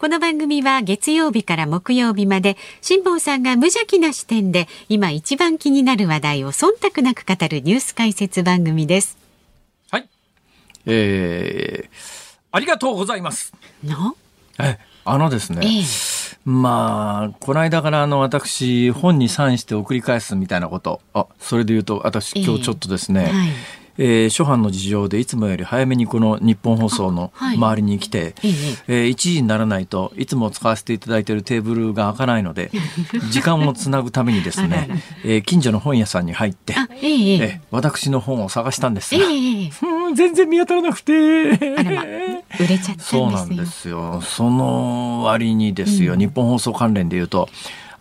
この番組は月曜日から木曜日まで辛坊さんが無邪気な視点で今一番気になる話題を忖度なく語るニュース解説番組です。はい。えー、ありがとうございます。の？え、あのですね。えー、まあ、この間からあの私本にサインして送り返すみたいなこと。あ、それで言うと私今日ちょっとですね、えーはいえー、初版の事情でいつもより早めにこの日本放送の周りに来て、はい、えー、1時にならないといつも使わせていただいているテーブルが開かないので 時間をつなぐためにですねえー、近所の本屋さんに入って、えー、えー、私の本を探したんです。が、えー、全然見当たらなくて、ま、売れちゃったそうなんですよ。その割にですよ、うん、日本放送関連で言うと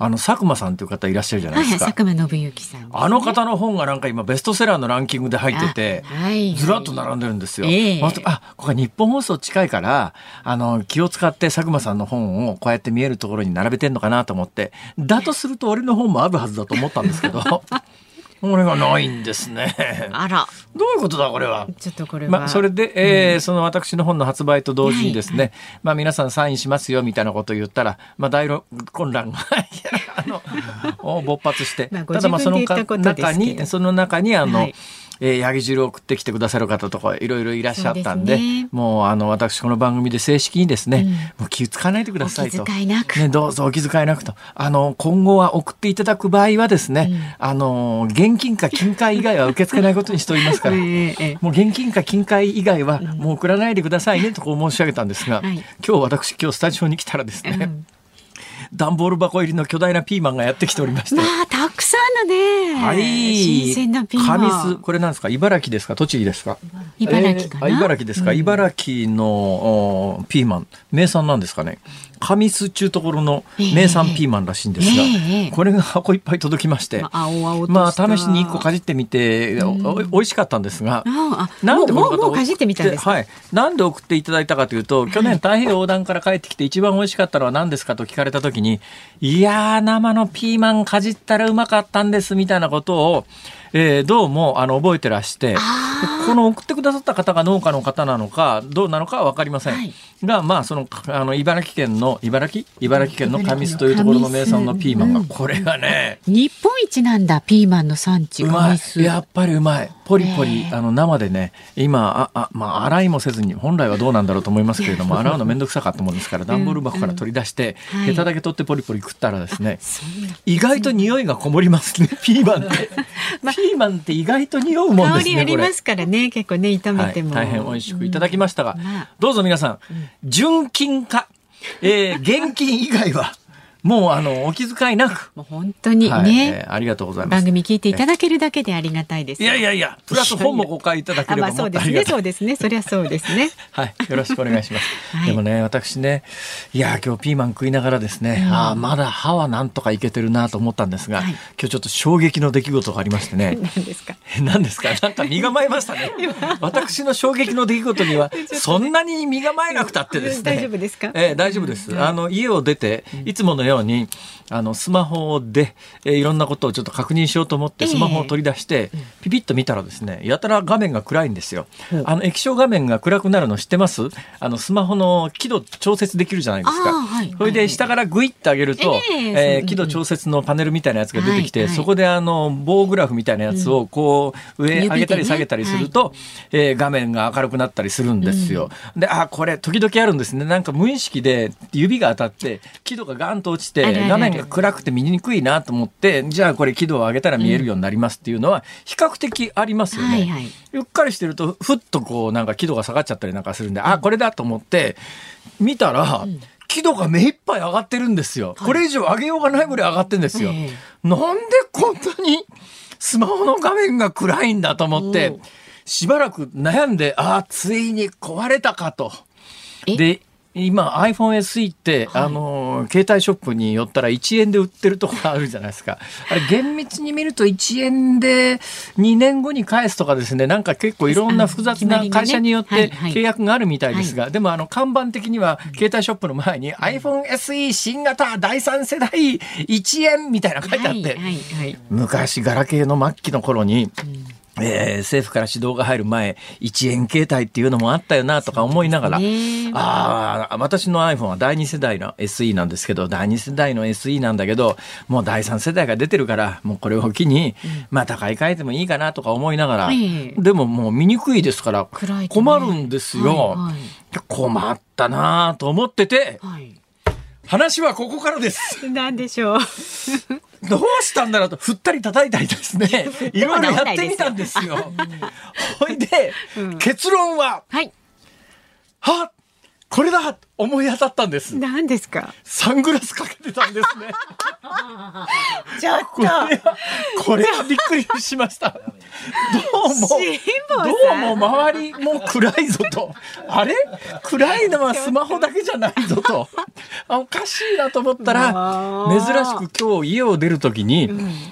あの佐久間さんという方いらっしゃるじゃないですか、はい、佐久間信之さん、ね、あの方の本がなんか今ベストセラーのランキングで入ってて、はい、ずらっと並んでるんですよ、えー、あここ日本放送近いからあの気を使って佐久間さんの本をこうやって見えるところに並べてんのかなと思ってだとすると俺の本もあるはずだと思ったんですけど これがないんですね。あら。どういうことだこれは？ちょっとこれまあそれで、えー、うん、その私の本の発売と同時にですね、はい、まあ皆さんサインしますよみたいなことを言ったら、まあ大混乱が あの 勃発して、ただまあその中にその中にあの。はいえー、ヤギ汁を送ってきてくださる方とかいろいろいらっしゃったんで、ね、もうあの私この番組で正式にですね、うん、もう気をつかないでくださいと。ね、どうぞお気遣いなくと。あの、今後は送っていただく場合はですね、うん、あの、現金か金塊以外は受け付けないことにしておりますから、もう現金か金塊以外はもう送らないでくださいねとこう申し上げたんですが、今日私今日スタジオに来たらですね、うん。段ボール箱入りの巨大なピーマンがやってきておりまして。まあ、たのね。はい。新鮮なピーマン。神これなんですか？茨城ですか？栃木ですか？茨城かな、えー、茨城ですか、うん、茨城のピーマン。名産なんですかね？神栖っちゅうところの名産ピーマンらしいんですが、えー、これが箱いっぱい届きまして、まあ、まあ、試しに1個かじってみて、うん、お美味しかったんですが、なんでもうかじってみたんですはい。なんで送っていただいたかというと、去年太平洋横断から帰ってきて一番美味しかったのは何ですかと聞かれた時に、いやー、生のピーマンかじったらうまかったんですみたいなことを、えー、どうもあの覚えてらしてこの送ってくださった方が農家の方なのかどうなのかは分かりません、はい、がまあそのあの茨城県の茨城？茨城県の神栖というところの名産のピーマンが、これがね日本一なんだピーマンの産地。うまい。やっぱりうまいポリポリあの生でね今ああまあ洗いもせずに本来はどうなんだろうと思いますけれども 洗うの面倒くさかったもんですから段ボール箱から取り出して、うんうん、ヘタだけ取ってポリポリ食ったらですね、意外と匂いがこもりますね ピーマンって。まあピーマンって意外と匂うもんですね。香りありますからね、結構ね、炒めても、はい、大変美味しくいただきましたが、うんまあ、どうぞ皆さん、純金化、えー、現金以外は、もうあのお気遣いなく。もう本当にね、はいえー、ありがとうございます。番組聞いていただけるだけでありがたいです。いやいやいや、プラス本もご買いいただければまあそうですね、そうですね、そりゃそうですね。はい、よろしくお願いします。はい、でもね、私ね、いや今日ピーマン食いながらですね、うん、あまだ歯はなんとかいけてるなと思ったんですが、はい、今日ちょっと衝撃の出来事がありましてね。何ですか？何ですか？なんか身構えましたね。私の衝撃の出来事にはそんなに身構えなくたってですね。大丈夫ですか？えー、大丈夫です。あの家を出ていつものように。あのスマホで、えー、いろんなことをちょっと確認しようと思ってスマホを取り出して、えー、ピピッと見たらですねやたら画面が暗いんですよ。あの液晶画面が暗くなるの知ってます？あのスマホの輝度調節できるじゃないですか。はい、それで下からグイッと上げると、えー、えー、輝度調節のパネルみたいなやつが出てきて、はいはい、そこであの棒グラフみたいなやつをこう上上げたり下げたりすると、ねはい、えー、画面が明るくなったりするんですよ。うん、であこれ時々あるんですね。なんか無意識で指が当たって輝度がガンと落ちて画面が暗くて見にくいなと思ってじゃあこれ輝度を上げたら見えるようになりますっていうのは比較的ありますよね。はいはい、ゆっかりしてるとふっとこうなんか輝度が下がっちゃったりなんかするんで、うん、あこれだと思って見たら、うん輝度が目いっぱい上がってるんですよ。これ以上上げようがないぐらい上がってるんですよ。なんでこんなにスマホの画面が暗いんだと思って、しばらく悩んで、ああ、ついに壊れたかと。で、今 iPhone SE って、はい。あの携帯ショップに寄ったら1円で売ってるとこがあるじゃないですか。あれ厳密に見ると1円で2年後に返すとかですね。なんか結構いろんな複雑な会社によって契約があるみたいですが、でもあの看板的には携帯ショップの前に iPhone SE 新型第3世代1円みたいなの書いてあって。昔ガラケーの末期の頃に、えー政府から指導が入る前1円携帯っていうのもあったよなとか思いながら、ねああ私の iPhone は第2世代の SE なんですけど第2世代の SE なんだけどもう第3世代が出てるからもうこれを機に、また買い替えてもいいかなとか思いながら、ええでももう見にくいですから困るんですよ。はい困ったなと思っててはい。話はここからです。なんでしょう。どうしたんだろうと、振ったり叩いたりですね、いろいろやってみたんですよ。ほいで、うん。結論は、はい。はこれだ思い当たったんです。何ですか？サングラスかけてたんですね。ちょっこれは、これはびっくりしました。どうも、どうも周りも暗いぞと。あれ？暗いのはスマホだけじゃないぞと。あおかしいなと思ったら、珍しく今日家を出るときに、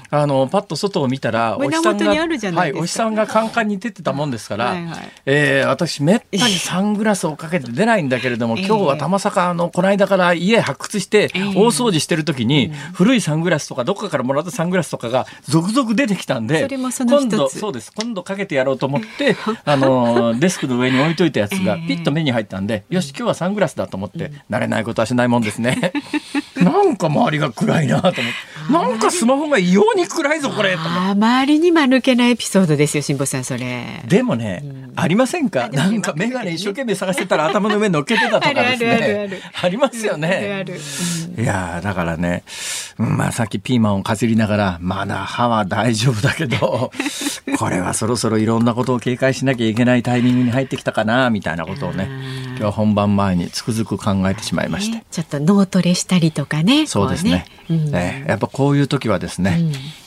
あの、パッと外を見たら、胸お日さんが、元にあるじゃないですかはい、お日さんがカンカンに出てたもんですから、はいはいえー私めったにサングラスをかけて出ないんだけれども、ええ今日はたまさかあのこの間から家発掘してええ。大掃除してる時に、古いサングラスとかどっかからもらったサングラスとかが続々出てきたんで今度そうです。今度かけてやろうと思ってあのデスクの上に置いといたやつが ええ。ピッと目に入ったんで、よし今日はサングラスだと思って、慣れないことはしないもんですね なんか周りが暗いなと思って。なんかスマホが異様に暗いぞこれ。あまりに間抜けなエピソードですよ、辛坊さん、それ。でもね、ありませんか？なんか眼鏡一生懸命探してたら頭の上に乗っけてたとかですね。ありますよね。あるあるいやーだからね、うんまあさっきピーマンをかじりながら、まだ歯は大丈夫だけど、これはそろそろいろんなことを警戒しなきゃいけないタイミングに入ってきたかな、みたいなことをね、今日は本番前につくづく考えてしまいまして。ね。ちょっと脳トレしたりとかね。そうですね。ねうん。えーやっぱこういう時はですね、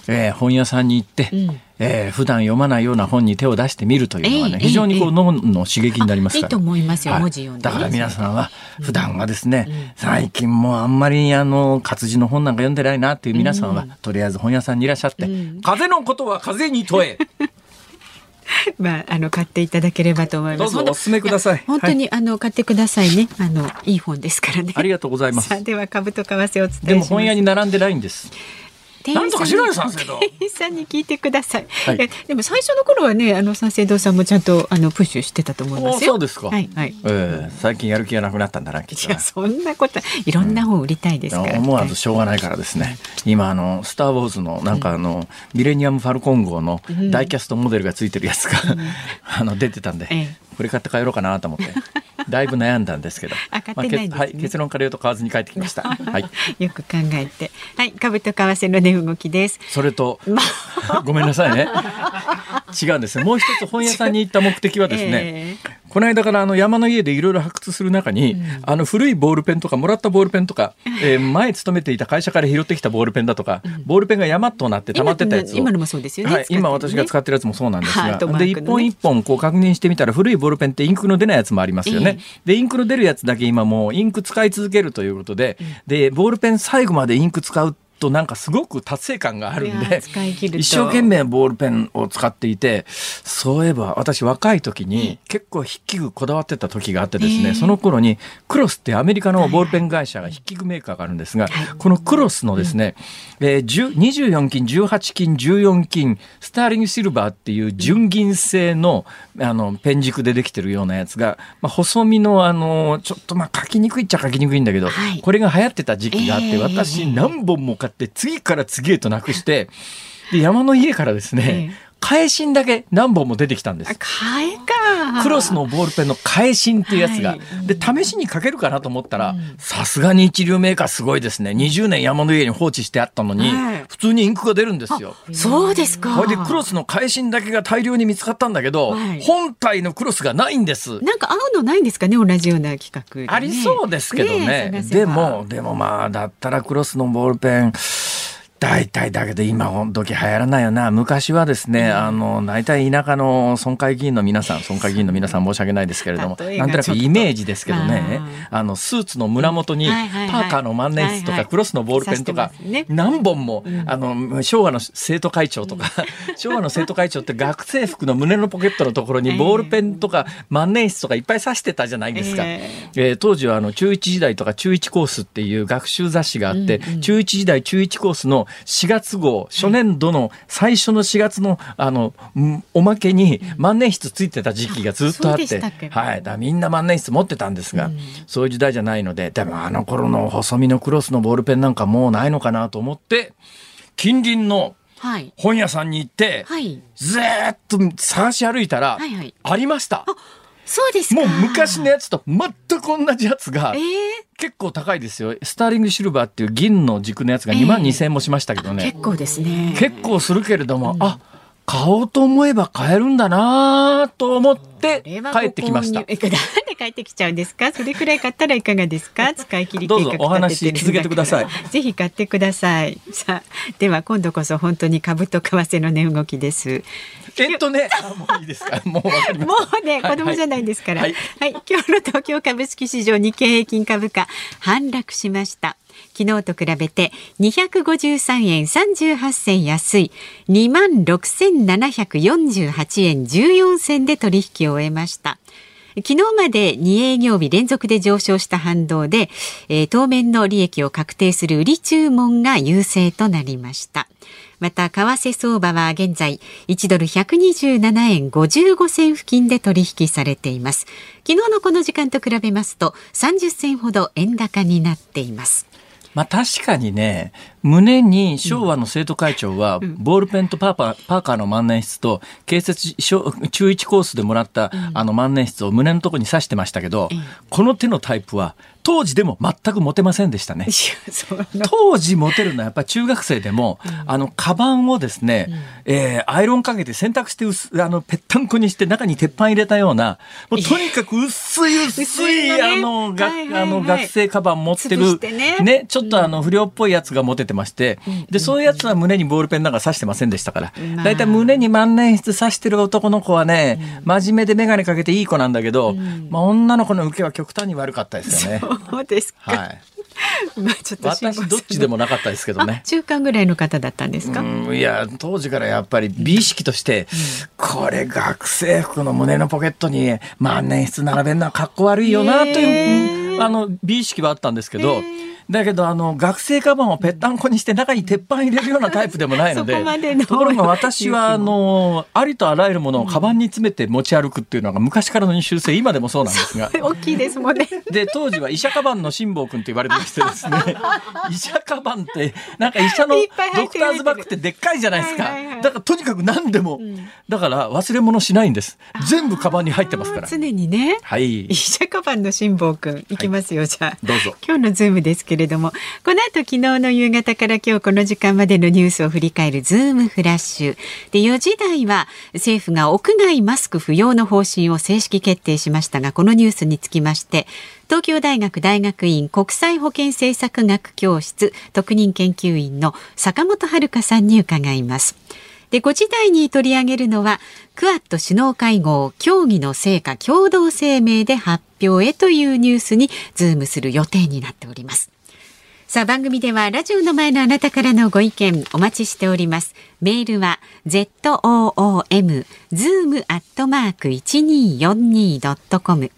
うん。えー本屋さんに行って、うん。えー普段読まないような本に手を出してみるというのはね、ええ非常にこえう脳の刺激になりますから。あいいと思いますよは文字読んでね。だから皆さんは普段はですね、最近もうあんまりあの活字の本なんか読んでないなっていう皆さんは、とりあえず本屋さんにいらっしゃって、うん。風のことは風に問え。まあ、あの買っていただければと思います。どうぞお勧めください本当に、あの買ってくださいね。あのいい本ですからね。ありがとうございます では株と為替をお伝えします。でも本屋に並んでないんです。なんとかしろよ三省堂店員さんに聞いてください。はい。いやでも最初の頃はね、あの三省堂さんもちゃんとあのプッシュしてたと思いますよ。おそうですか。はいはい。ええ最近やる気がなくなったんだな、きっと。ないやそんなこといろんな本売りたいですから。思わずしょうがないからですね。今、あの、スター・ウォーズの、なんかあの、ミレニアム・ファルコン号のダイキャストモデルがついてるやつが、あの、出てたんで、ええこれ買って帰ろうかなと思って、だいぶ悩んだんですけど、あ買ってないねまあけはい、結論から言うと買わずに帰ってきました。はい。よく考えて。はい、株と為替の値動きです。それと、まごめんなさいね。違うんですね。もう一つ本屋さんに行った目的はですね、えこの間からあの山の家でいろいろ発掘する中に、あの古いボールペンとかもらったボールペンとか、えー前勤めていた会社から拾ってきたボールペンだとか、ボールペンが山となって溜まってたやつを。今もそうですよね。はい、今私が使ってるやつもそうなんですが、ね。で一本一本こう確認してみたら古いボールペンってインクの出ないやつもありますよね。でインクの出るやつだけ今もうインク使い続けるということで、でボールペン最後までインク使うとなんかすごく達成感があるんで一生懸命ボールペンを使っていてそういえば私若い時に結構筆記具こだわってた時があってですね、ええ。その頃にクロスってアメリカのボールペン会社が筆記具メーカーがあるんですが、このクロスのですね、えー10 24金18金14金スターリングシルバーっていう純銀製のあのペン軸でできてるようなやつが、まあ、細身のあのちょっとまあ書きにくいっちゃ書きにくいんだけど、はい。これが流行ってた時期があって、ええ私何本も買って次から次へとなくしてで山の家からですね、返信だけ何本も出てきたんですあ。替えか。クロスのボールペンの返信っていうやつが、はいで試しにかけるかなと思ったらさすがに一流メーカーすごいですね20年山の家に放置してあったのに、はい普通にインクが出るんですよ。そうですか。それでクロスの返信だけが大量に見つかったんだけど、はい本体のクロスがないんです。なんか合うのないんですかね、同じような企画でね、ありそうですけどねえ探せばでもでもまあだったらクロスのボールペン大体だけど今本時流行らないよな。昔はですね、あの、大体田舎の村会議員の皆さん、村会議員の皆さん申し訳ないですけれども、なんとなくイメージですけどね、あの、スーツの胸元に、パーカーの万年筆とか、クロスのボールペンとか、何本も、あの、昭和の生徒会長とか、昭和の生徒会長って学生服の胸のポケットのところにボールペンとか万年筆とかいっぱい刺してたじゃないですか。えー、当時はあの、中1時代とか中1コースっていう学習雑誌があって、中1時代中1コースの4月号、初年度の最初の4月の、あの、おまけに万年筆ついてた時期がずっとあって、はい。だみんな万年筆持ってたんですが、そういう時代じゃないので、でもあの頃の細身のクロスのボールペンなんかもうないのかなと思って、近隣の本屋さんに行って、はい、ずっと探し歩いたら、はいはい、ありました。そうですもう昔のやつと全く同じやつが、えー、結構高いですよ。スターリングシルバーっていう銀の軸のやつが2万2千円もしましたけどね。えー、結構ですね。結構するけれども、うん、あ、買おうと思えば買えるんだなと思って帰ってきました。なんで帰ってきちゃうんですか？それくらい買ったらいかがですか？使い切りどうぞお話続けてください。ぜひ買ってください。さあ、では今度こそ本当に株と為替の値動きです。えっとね、もういいですか？もうもうね、子供じゃないですから。はい、はい、今日の東京株式市場日経平均株価反落しました。昨日と比べて253円38銭安い2万6748円14銭で取引を終えました。昨日まで2営業日連続で上昇した反動で、えー、当面の利益を確定する売り注文が優勢となりました。また、為替相場は現在、1ドル127円55銭付近で取引されています。昨日のこの時間と比べますと、30銭ほど円高になっています。まあ確かにね、胸に昭和の生徒会長は、ボールペンとパーパーパーカーの万年筆と、建設中1コースでもらった、あの万年筆を胸のところに刺してましたけど、この手のタイプは、当時でも全く持てませんでしたね。当時持てるのはやっぱり中学生でも、うん、あの、カバンをですね、うん、えー、アイロンかけて洗濯して薄、あの、ぺったんこにして中に鉄板入れたような、もうとにかく薄い薄い、ね、あの、が、はいはいはい、あの、学生カバン持ってる、ね、ね、ちょっとあの、不良っぽいやつが持ててまして、うん、で、そういうやつは胸にボールペンなんか刺してませんでしたから、だいたい胸に万年筆刺してる男の子はね、真面目で眼鏡かけていい子なんだけど、まあ、女の子の受けは極端に悪かったですよね。そうですか。はい。まあちょっと私どっちでもなかったですけどね。中間ぐらいの方だったんですか？いや当時からやっぱり美意識として、これ学生服の胸のポケットに万年筆並べるのはかっこ悪いよなという、あの美意識はあったんですけど。だけど、あの、学生カバンをぺったんこにして中に鉄板入れるようなタイプでもないので、ところが私は、あの、ありとあらゆるものをカバンに詰めて持ち歩くっていうのが昔からの習性、今でもそうなんですが。大きいですもんね。で、当時は医者カバンの辛坊君って言われてましてですね、医者カバンって、なんか医者のドクターズバッグってでっかいじゃないですか。だからとにかく何でも、だから忘れ物しないんです。全部カバンに入ってますから。常にね。はい。医者カバンの辛坊君、いきますよ、じゃあ。どうぞ。今日のズームですけれれどもこの後昨日の夕方から今日この時間までのニュースを振り返るズームフラッシュで4時台は政府が屋外マスク不要の方針を正式決定しましたがこのニュースにつきまして東京大学大学院国際保健政策学教室特任研究員の坂本遥さんに伺います。で、5時台に取り上げるのは、クアッド首脳会合協議の成果共同声明で発表へというニュースにズームする予定になっております。さあ番組ではラジオの前のあなたからのご意見お待ちしております。メールは zoom zoom アットマーク 1242.com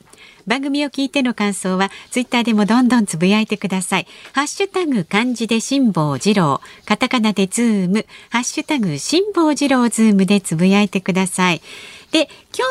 番組を聞いての感想はツイッターでもどんどんつぶやいてください。ハッシュタグ漢字で辛坊治郎、カタカナでズーム、ハッシュタグ辛坊治郎ズームでつぶやいてください。で、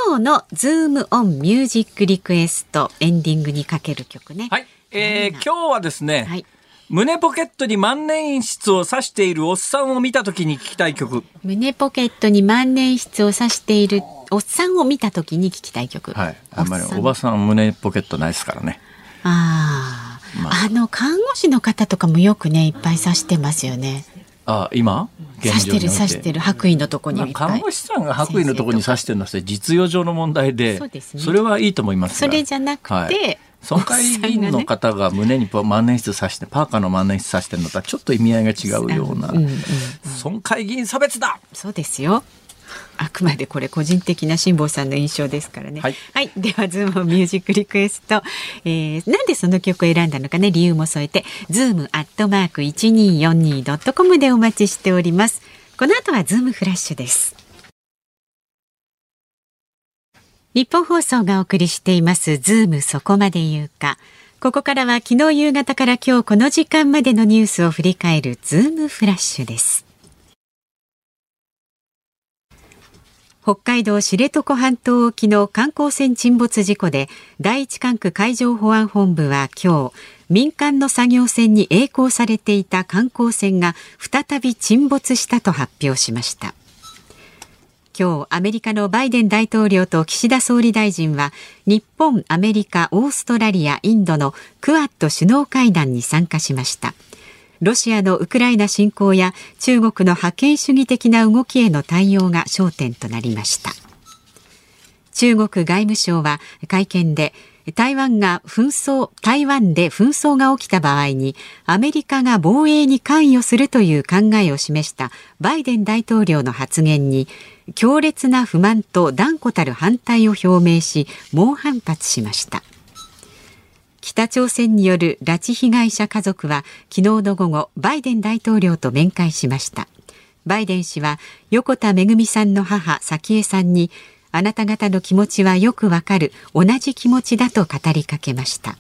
今日のズームオンミュージックリクエストエンディングにかける曲ね。はい。えー、今日はですね、はい胸ポケットに万年筆を刺しているおっさんを見た時に聞きたい曲。胸ポケットに万年筆を刺しているおっさんを見た時に聞きたい曲。はい。あんまりおばさん胸ポケットないですからね。ああ、まあ。あの看護師の方とかもよくねいっぱい刺してますよね。あ今？刺してる刺してる白衣のとこに、まあ、看護師さんが白衣のとこに刺してるのは実用上の問題でそ、ね,、れはいいと思いますそれじゃなくて、はい村会議員の方が胸に万年筆刺して、パーカーの万年筆刺してるのとはちょっと意味合いが違うような、村会議員差別だ！そうですよ。あくまでこれ個人的な辛坊さんの印象ですからね。はい、はい、ではズームミュージックリクエスト、えー、なんでその曲を選んだのかね？理由も添えてズームアットマーク一二四二ドットコムでお待ちしております。この後はズームフラッシュです。ニッポン放送がお送りしていますズームそこまで言うか。ここからは昨日夕方から今日この時間までのニュースを振り返るズームフラッシュです。北海道知床半島沖の観光船沈没事故で第一管区海上保安本部は今日民間の作業船に曳航されていた観光船が再び沈没したと発表しました今日アメリカのバイデン大統領と岸田総理大臣は日本、アメリカ、オーストラリア、インドのクアッド首脳会談に参加しました。ロシアのウクライナ侵攻や中国の覇権主義的な動きへの対応が焦点となりました。中国外務省は会見で台湾が紛争台湾で紛争が起きた場合にアメリカが防衛に関与するという考えを示したバイデン大統領の発言に強烈な不満と断固たる反対を表明し猛反発しました。北朝鮮による拉致被害者家族は昨日の午後バイデン大統領と面会しました。バイデン氏は横田めぐみさんの母早紀江さんにあなた方の気持ちはよくわかる同じ気持ちだと語りかけました。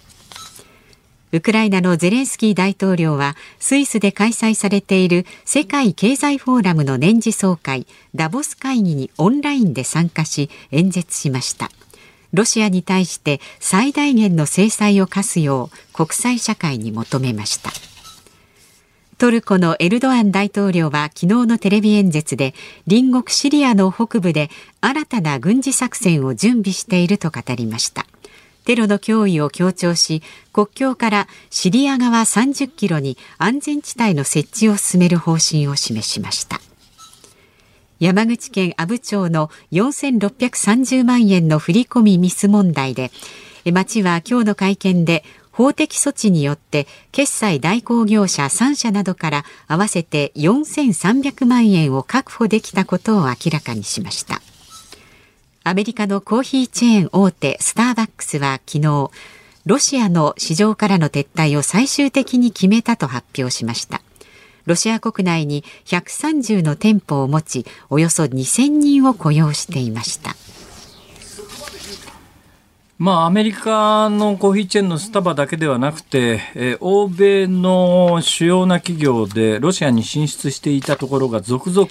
ウクライナのゼレンスキー大統領はスイスで開催されている世界経済フォーラムの年次総会ダボス会議にオンラインで参加し演説しました。ロシアに対して最大限の制裁を科すよう国際社会に求めました。トルコのエルドアン大統領は昨日のテレビ演説で隣国シリアの北部で新たな軍事作戦を準備していると語りました。テロの脅威を強調し国境からシリア側30キロに安全地帯の設置を進める方針を示しました。山口県阿武町の4630万円の振込ミス問題で町は今日の会見で法的措置によって決済代行業者3社などから合わせて4300万円を確保できたことを明らかにしました。アメリカのコーヒーチェーン大手スターバックスは昨日ロシアの市場からの撤退を最終的に決めたと発表しました。ロシア国内に130の店舗を持ちおよそ2000人を雇用していました。まあ、アメリカのコーヒーチェーンのスタバだけではなくて、えー、欧米の主要な企業でロシアに進出していたところが続々、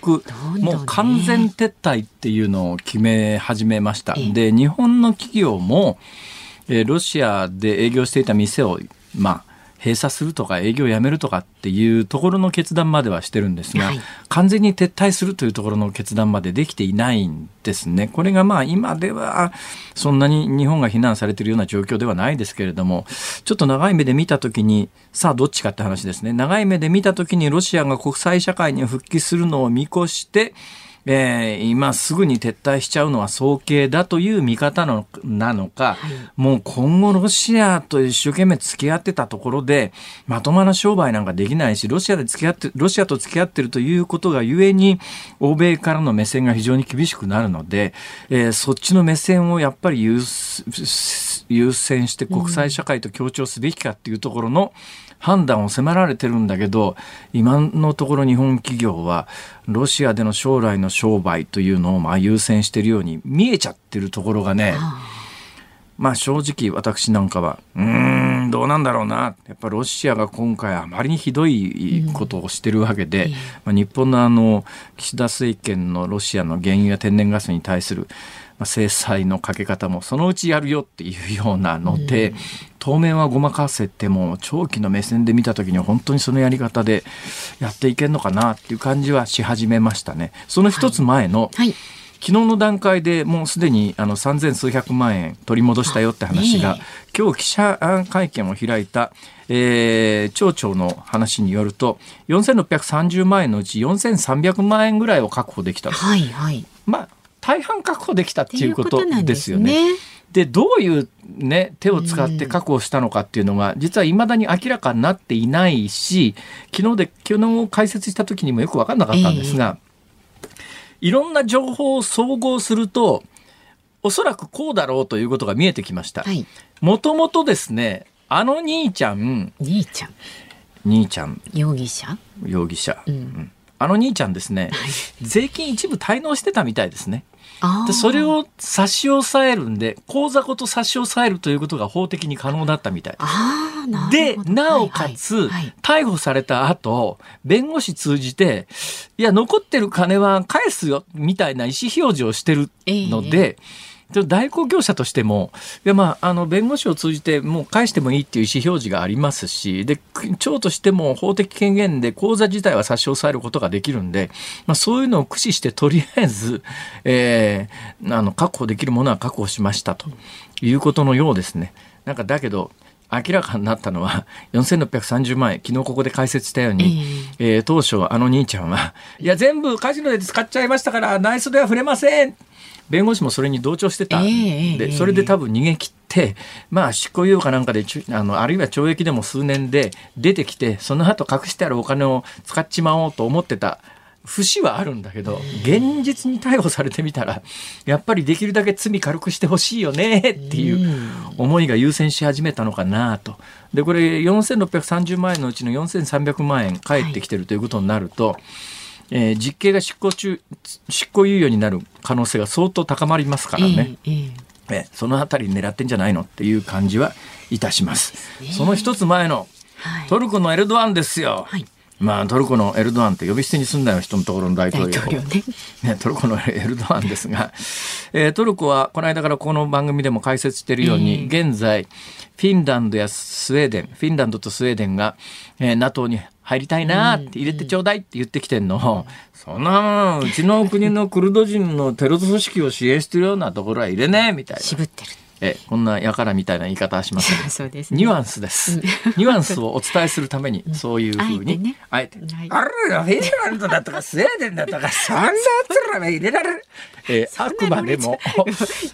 もう完全撤退っていうのを決め始めました。で、日本の企業も、えー、ロシアで営業していた店を、まあ、閉鎖するとか営業をやめるとかっていうところの決断まではしてるんですが、はい、完全に撤退するというところの決断までできていないんですね。これがまあ今ではそんなに日本が非難されているような状況ではないですけれども、ちょっと長い目で見たときに、さあどっちかって話ですね。長い目で見たときにロシアが国際社会に復帰するのを見越して、えー、今すぐに撤退しちゃうのは早計だという見方のなのか、はい、もう今後ロシアと一生懸命付き合ってたところで、まともな商売なんかできないし、ロシアで付き合って、ロシアと付き合ってるということがゆえに、欧米からの目線が非常に厳しくなるので、えー、そっちの目線をやっぱり優優先して国際社会と協調すべきかっていうところの、うん判断を迫られてるんだけど今のところ日本企業はロシアでの将来の商売というのをまあ優先しているように見えちゃってるところがね、まあ正直私なんかはうーんどうなんだろうな。やっぱロシアが今回あまりにひどいことをしてるわけで、まあ、日本のあの岸田政権のロシアの原油や天然ガスに対するまあ、制裁のかけ方もそのうちやるよっていうようなので、当面はごまかせても長期の目線で見た時には本当にそのやり方でやっていけるのかなっていう感じはし始めましたね。その一つ前の、はい。はい。昨日の段階でもうすでにあの三千数百万円取り戻したよって話が、今日記者会見を開いた、えー、町長の話によると4630万円のうち4300万円ぐらいを確保できたはいはい、まあ大半確保できたっていうことですよね。で、ね、どういうね、手を使って確保したのかっていうのが、実はいまだに明らかになっていないし、昨日で、昨日解説した時にもよく分かんなかったんですが、えー、いろんな情報を総合すると、おそらくこうだろうということが見えてきました。もともとですね、あの兄ちゃん。兄ちゃん。兄ちゃん。容疑者？容疑者。うん、あの兄ちゃんですね、はい、税金一部滞納してたみたいですね。でそれを差し押さえるんで口座ごと差し押さえるということが法的に可能だったみたいでなおかつ、逮捕された後弁護士通じていや残ってる金は返すよみたいな意思表示をしてるので。えー代行業者としても、いやまあ、あの弁護士を通じてもう返してもいいっていう意思表示がありますし、で町としても法的権限で口座自体は差し押さえることができるんで、まあ、そういうのを駆使して、とりあえず、えー、あの確保できるものは確保しましたということのようですね。なんかだけど明らかになったのは4630万円昨日ここで解説したように、えー、えー、当初あの兄ちゃんはいや全部カジノで使っちゃいましたから内装では触れません弁護士もそれに同調してた。んで、それで多分逃げ切って、まあ、執行猶予かなんかであの、あるいは懲役でも数年で出てきて、その後隠してあるお金を使っちまおうと思ってた。節はあるんだけど、現実に逮捕されてみたら、やっぱりできるだけ罪軽くしてほしいよねっていう思いが優先し始めたのかなと。で、これ4630万円のうちの4300万円返ってきてるということになると、はいえー、実刑が執行中執行猶予になる可能性が相当高まりますからね。えー、えー、そのあたり狙ってんじゃないのっていう感じはいたします。その一つ前の、トルコのエルドアンですよ。はい。まあ、トルコのエルドアンって呼び捨てにすんだよ人のところの大統領。ね。ね、トルコのエルドアンですが、えー、トルコはこの間からこの番組でも解説しているように、えー、現在フィンランドやスウェーデンフィンランドとスウェーデンが、えー、NATO に入りたいなって入れてちょうだいって言ってきてんの、そんなうちの国のクルド人のテロ組織を支援してるようなところは入れねえみたいな。渋ってるえこんなやからみたいな言い方はしません そうです、ね、ニュアンスです、ニュアンスをお伝えするためにそういうふうにあえて,、ね、あれフィンランドだとかスウェーデンだとかそんなつらが入れられる、えー、あくまでも。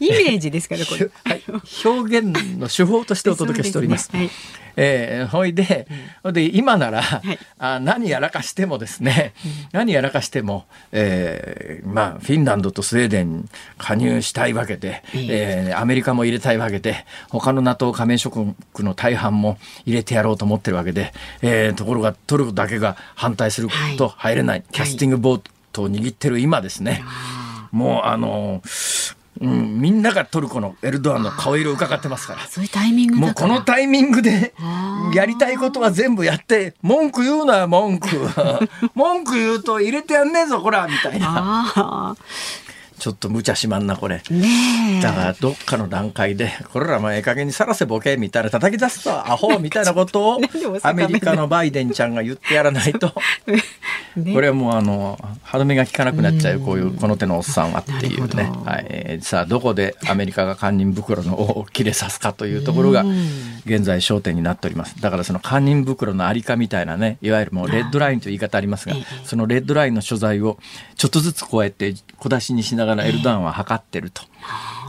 イメージですからこれ、はい、表現の手法としてお届けしております。えー、ほいで、うん、で今なら、はい、あ何やらかしてもですね、うん、何やらかしても、えー、まあフィンランドとスウェーデンに加入したいわけで、うん、えー、アメリカも入れたいわけで他の NATO 加盟諸国の大半も入れてやろうと思ってるわけで、えー、ところがトルコだけが反対すると入れない、はい、キャスティングボートを握ってる今ですね、はい、もうあのうん、みんながトルコのエルドアンの顔色を伺ってますから。そういうタイミングもうこのタイミングでやりたいことは全部やって文句言うな文句。文句言うと入れてやんねえぞこらみたいなちょっと無茶しまんなこれ、ね、だからどっかの段階でこれらもええ加減にさらせボケみたいな叩き出すとアホみたいなことを アメリカのバイデンちゃんが言ってやらないと、ね、これはもうあの歯止めが効かなくなっちゃうこういうこの手のおっさんはっていうね、はい、さあどこでアメリカが堪忍袋の尾を切れさすかというところが現在焦点になっておりますだからその堪忍袋のありかみたいなねいわゆるもうレッドラインという言い方ありますがそのレッドラインの所在をちょっとずつこうやって小出しにしながらエルドアンは測ってると。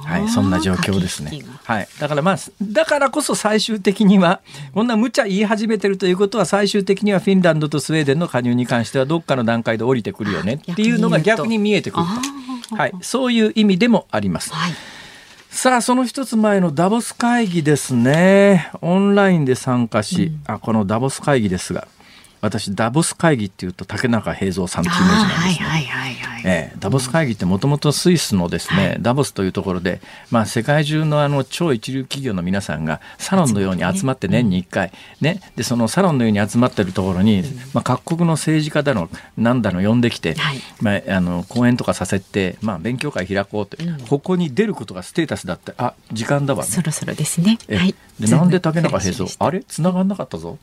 はい、そんな状況ですね。はい。だからまあ、だからこそ最終的には、こんな無茶言い始めてるということは、最終的にはフィンランドとスウェーデンの加入に関しては、どっかの段階で降りてくるよねっていうのが逆に見えてくると。はい。そういう意味でもあります。はいさあ、その一つ前のダボス会議ですね。オンラインで参加し、うん、あこのダボス会議ですが、私ダボス会議っていうと竹中平蔵さんっていうイメージなんですね。はいはいはいえー、ダボス会議ってもともとスイスのですね、はい、ダボスというところで、まあ、世界中のあの超一流企業の皆さんがサロンのように集まって年に1回、ね、でそのサロンのように集まってるところに、まあ、各国の政治家だのなんだの呼んできて、はい、まあ、あの講演とかさせて、まあ、勉強会開こうって、うん、ここに出ることがステータスだってあ時間だわ、ね、そろそろですね。はい、でなんで竹中平蔵あれ？繋がんなかったぞ。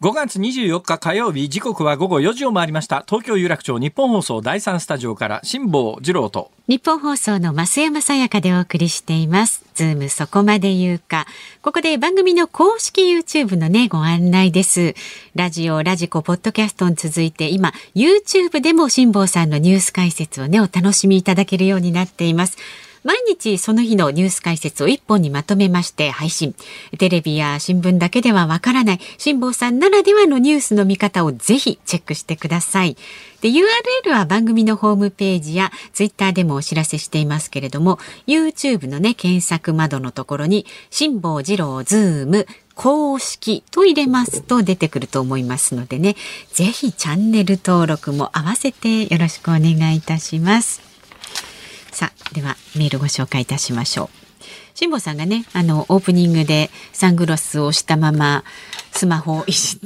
5月24日火曜日時刻は午後4時を回りました。東京有楽町日本放送第三スタジオから辛坊治郎と。日本放送の増山さやかでお送りしています。ズームそこまで言うか。ここで番組の公式 YouTube のねご案内です。ラジオラジコポッドキャストに続いて今 YouTube でも辛坊さんのニュース解説をねお楽しみいただけるようになっています。毎日その日のニュース解説を一本にまとめまして配信。テレビや新聞だけではわからない辛坊さんならではのニュースの見方をぜひチェックしてください。で、URL は番組のホームページや Twitter でもお知らせしていますけれども、YouTube のね、検索窓のところに、辛坊治郎ズーム公式と入れますと出てくると思いますのでね、ぜひチャンネル登録も合わせてよろしくお願いいたします。さあ、ではメールご紹介いたしましょう。辛坊さんがね、あの、オープニングでサングラスをしたままスマホをいじっ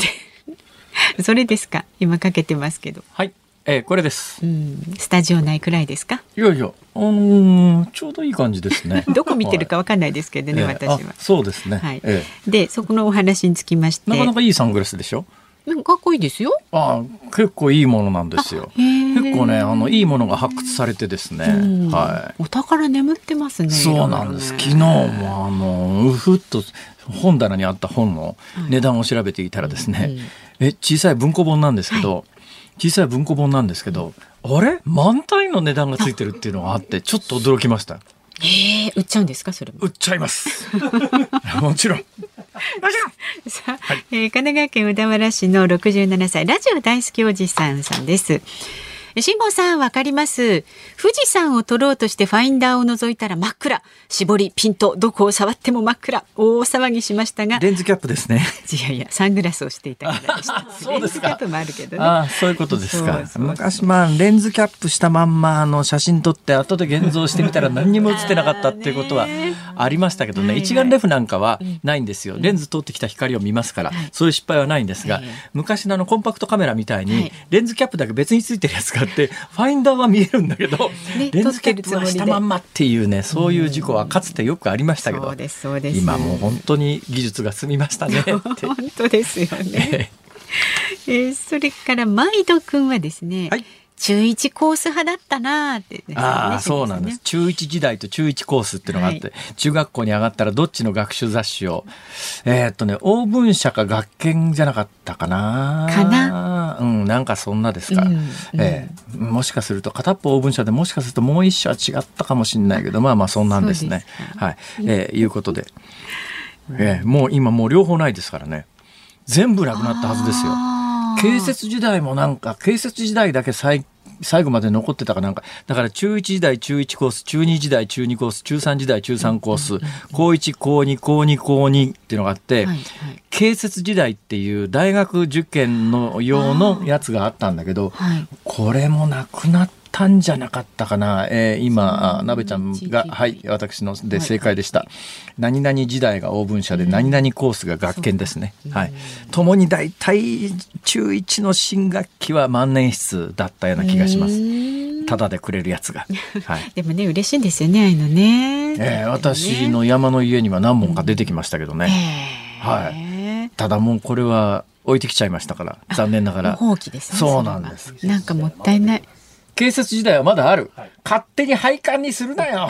て それですか？今かけてますけど。はい。えー、これです。うん、スタジオ内くらいですか？いやいや、あのー、ちょうどいい感じですね。どこ見てるかわかんないですけどね、はい、私は。そうですね。はい。えー、で、そこのお話につきまして。なかなかいいサングラスでしょかっこいいですよ。あ結構いいものなんですよ。結構ね、あのいいものが発掘されてですね。はい。お宝眠ってますね。そうなんです。ね、昨日もあのうふっと本棚にあった本の値段を調べていたらですね、はい、え小さい文庫本なんですけど、はい、小さい文庫本なんですけど、あれ？満タイの値段がついてるっていうのがあってちょっと驚きました。ええ売っちゃうんですか？それ売っちゃいます。もちろん。さあ、はい、えー、神奈川県小田原市の67歳ラジオ大好きおじさんさんです。辛坊さんわかります？富士山を撮ろうとしてファインダーを覗いたら真っ暗。絞りピントどこを触っても真っ暗。大騒ぎしましたが。レンズキャップですね。いやいやサングラスをしていたからでした そうですか。レンズキャップもあるけどね。あそういうことですか。昔まあレンズキャップしたまんまの写真撮って後で現像してみたら何にも写ってなかったっていうことは ありましたけどね。一眼レフなんかはないんですよ。レンズ通ってきた光を見ますから、そういう失敗はないんですが、昔のあのコンパクトカメラみたいに、レンズキャップだけ別についてるやつがあってファインダーは見えるんだけど、ね、レンズキャップはしたまんまっていうねそういう事故はかつてよくありましたけど、今もう本当に技術が進みましたね 本当ですよね。えー、それからマイド君はですね、はい中一コース派だったなって、ね、ああ、そうなんです。中一時代と中一コースっていうのがあって、はい、中学校に上がったらどっちの学習雑誌を、えー、っとね、欧文社か学研じゃなかったかな。かな？うん、なんかそんなですか。うんうん、えー、もしかすると片っぽ欧文社でもしかするともう一社は違ったかもしれないけど、まあまあそんなんですね。すはい。えー、いうことで。えー、もう今もう両方ないですからね。全部なくなったはずですよ。建設時代もなんか、建設時代だけ最最後まで残ってたかなんか、だから中1時代中1コース、中2時代中2コース、中3時代中3コース、高1、高2、高2、高2っていうのがあって、はいはい、建設時代っていう大学受験の用のやつがあったんだけど、はい、これもなくなったんじゃなかったかな、えー、今、なべちゃんが、はい、私ので正解でした。何々時代がオーブン社で、何々コースが学研ですね。はい。ともに大体、中1の新学期は万年筆だったような気がします。ただでくれるやつが。はい。でもね、嬉しいんですよね、あのね。えー、私の山の家には何本か出てきましたけどね。はい。ただもうこれは置いてきちゃいましたから、残念ながら。放棄ですね。そうなんです。なんかもったいない。建設時代はまだある。勝手に廃刊にするなよ。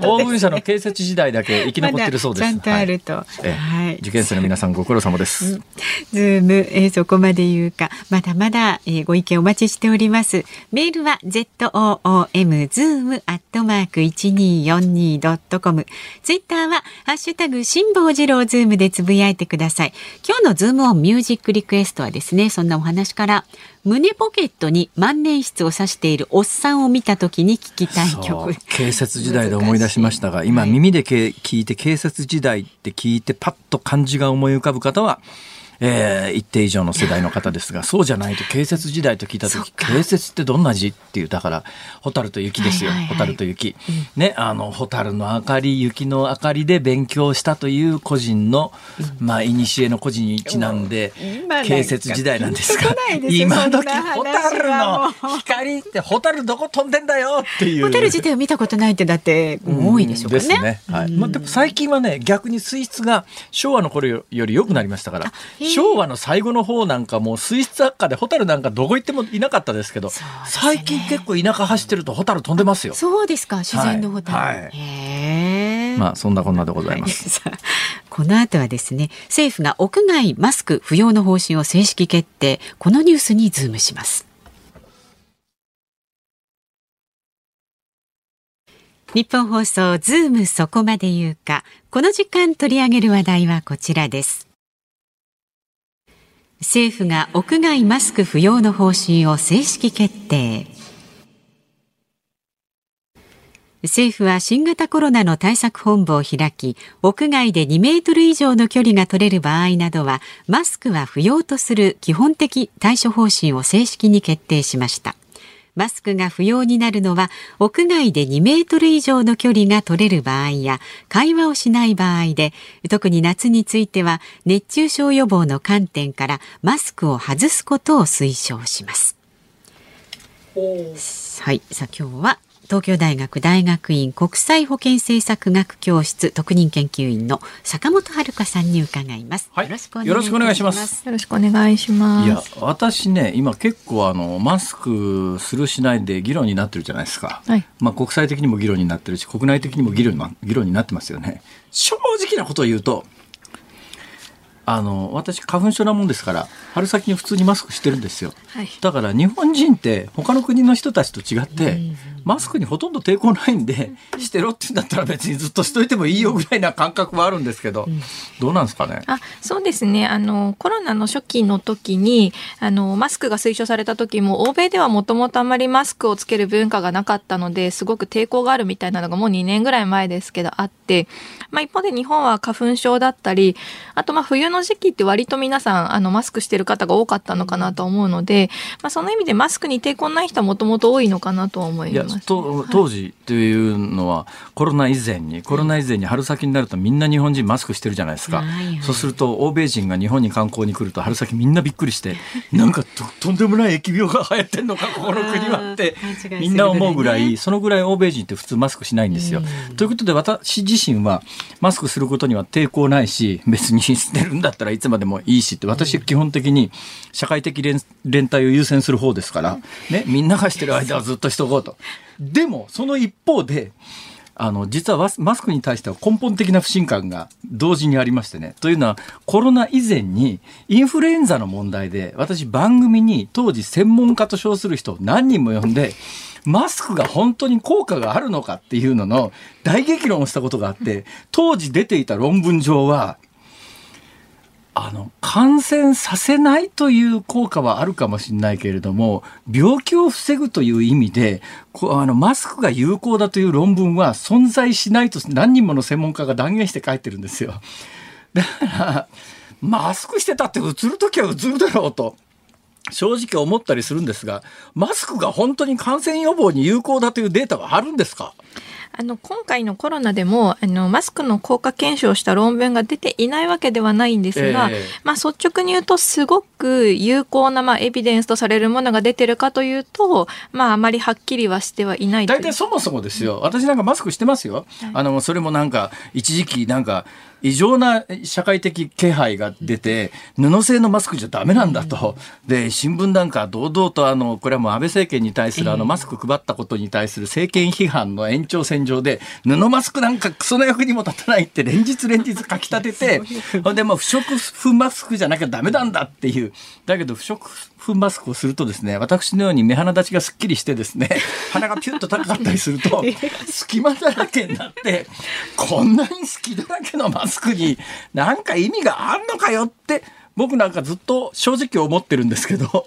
旺文社の螢雪時代だけ生き残ってるそうです。ちゃんとあると。はい。はい、受験生の皆さんご苦労様です。うん、ズーム、えー、そこまで言うか、まだまだ、えー、ご意見お待ちしております。メールは z o o m zoom アットマーク一二四二ドットコム。ツイッターはハッシュタグ辛坊治郎ズームでつぶやいてください。今日のズームオンミュージックリクエストはですね、そんなお話から胸ポケットに万年筆を刺しているおっさんを見た時に聞きたい曲。警察時代で思い出しましたが今耳で聞いて警察時代って聞いてパッと漢字が思い浮かぶ方はえー、一定以上の世代の方ですがそうじゃないと建設時代と聞いた時建設ってどんな字っていうだから蛍と雪ですよ、はいはいはい、蛍と雪、うん、ねあの蛍の明かり雪の明かりで勉強したという個人の、うん、まあ古の個人にちなんで、建設時代なんですが今時蛍の光って蛍どこ飛んでんだよっていう。蛍自体を見たことないってだって多いでしょうかね。ですね。はい。まあでも最近はね逆に水質が昭和の頃より良くなりましたから。昭和の最後の方なんかもう水質悪化でホタルなんかどこ行ってもいなかったですけど、ね、最近結構田舎走ってるとホタル飛んでますよ。そうですか、自然のホタル。はい、はい、まあそんなこんなでございます。この後はですね、政府が屋外マスク不要の方針を正式決定。このニュースにズームします。ニッポン放送ズームそこまで言うか。この時間取り上げる話題はこちらです。政府が屋外マスク不要の方針を正式決定。政府は新型コロナの対策本部を開き、屋外で2メートル以上の距離が取れる場合などは、マスクは不要とする基本的対処方針を正式に決定しました。マスクが不要になるのは屋外で2メートル以上の距離が取れる場合や会話をしない場合で特に夏については熱中症予防の観点からマスクを外すことを推奨します。はい、さあ今日は東京大学大学院国際保健政策学教室特任研究員の坂本遥さんに伺います、はい、よろしくお願いします。よろしくお願いします。いや私ね今結構あのマスクするしないで議論になってるじゃないですか、はい、まあ国際的にも議論になってるし国内的にも議論議論になってますよね。正直なことを言うとあの私花粉症なもんですから春先に普通にマスクしてるんですよ、はい、だから日本人って他の国の人たちと違って、マスクにほとんど抵抗ないんで、してろって言うんだったら別にずっとしといてもいいよぐらいな感覚はあるんですけど、うん、どうなんですかね？あそうですね。あのコロナの初期の時にあのマスクが推奨された時も欧米ではもともとあまりマスクをつける文化がなかったのですごく抵抗があるみたいなのがもう2年ぐらい前ですけどあって、まあ、一方で日本は花粉症だったりあとまあ冬の時期って割と皆さんあのマスクしてる方が多かったのかなと思うので、まあ、その意味でマスクに抵抗ない人はもともと多いのかなと思います。当時というのは、コロナ以前にコロナ以前に春先になるとみんな日本人マスクしてるじゃないですか、そうすると欧米人が日本に観光に来ると春先みんなびっくりして なんかとんでもない疫病が流行ってんのかここの国はってみんな思うぐらいそのぐらい欧米人って普通マスクしないんですよ。ということで私自身はマスクすることには抵抗ないし別にしてるんだったらいつまでもいいしって私基本的に社会的連連帯を優先する方ですから、ね、みんながしてる間はずっとしとこうと。でも、その一方で、あの、実はマスクに対しては根本的な不信感が同時にありましてね。というのは、コロナ以前にインフルエンザの問題で、私番組に当時専門家と称する人を何人も呼んで、マスクが本当に効果があるのかっていうのの大激論をしたことがあって、当時出ていた論文上は、あの感染させないという効果はあるかもしれないけれども病気を防ぐという意味でこあのマスクが有効だという論文は存在しないと何人もの専門家が断言して書いてるんですよ。だからマスクしてたってうつる時はうつるだろうと。正直思ったりするんですがマスクが本当に感染予防に有効だというデータはあるんですか？あの今回のコロナでもあのマスクの効果検証した論文が出ていないわけではないんですが、えー、まあ、率直に言うとすごく有効な、まあ、エビデンスとされるものが出てるかというと、まあ、あまりはっきりはしてはいない大体そもそもですよ。私なんかマスクしてますよ、はい、あのそれもなんか一時期なんか異常な社会的気配が出て、布製のマスクじゃダメなんだと。で、新聞なんか堂々とあの、これはもう安倍政権に対するあのマスク配ったことに対する政権批判の延長線上で、布マスクなんかクソの役にも立たないって連日連日書き立てて、ほんでもう不織布マスクじゃなきゃダメなんだっていう。だけど不織布マスクをするとですね、私のように目鼻立ちがすっきりしてですね、鼻がピュッと高かったりすると、隙間だらけになって、こんなに隙だらけのマスクスクになんか意味があんのかよって僕なんかずっと正直思ってるんですけど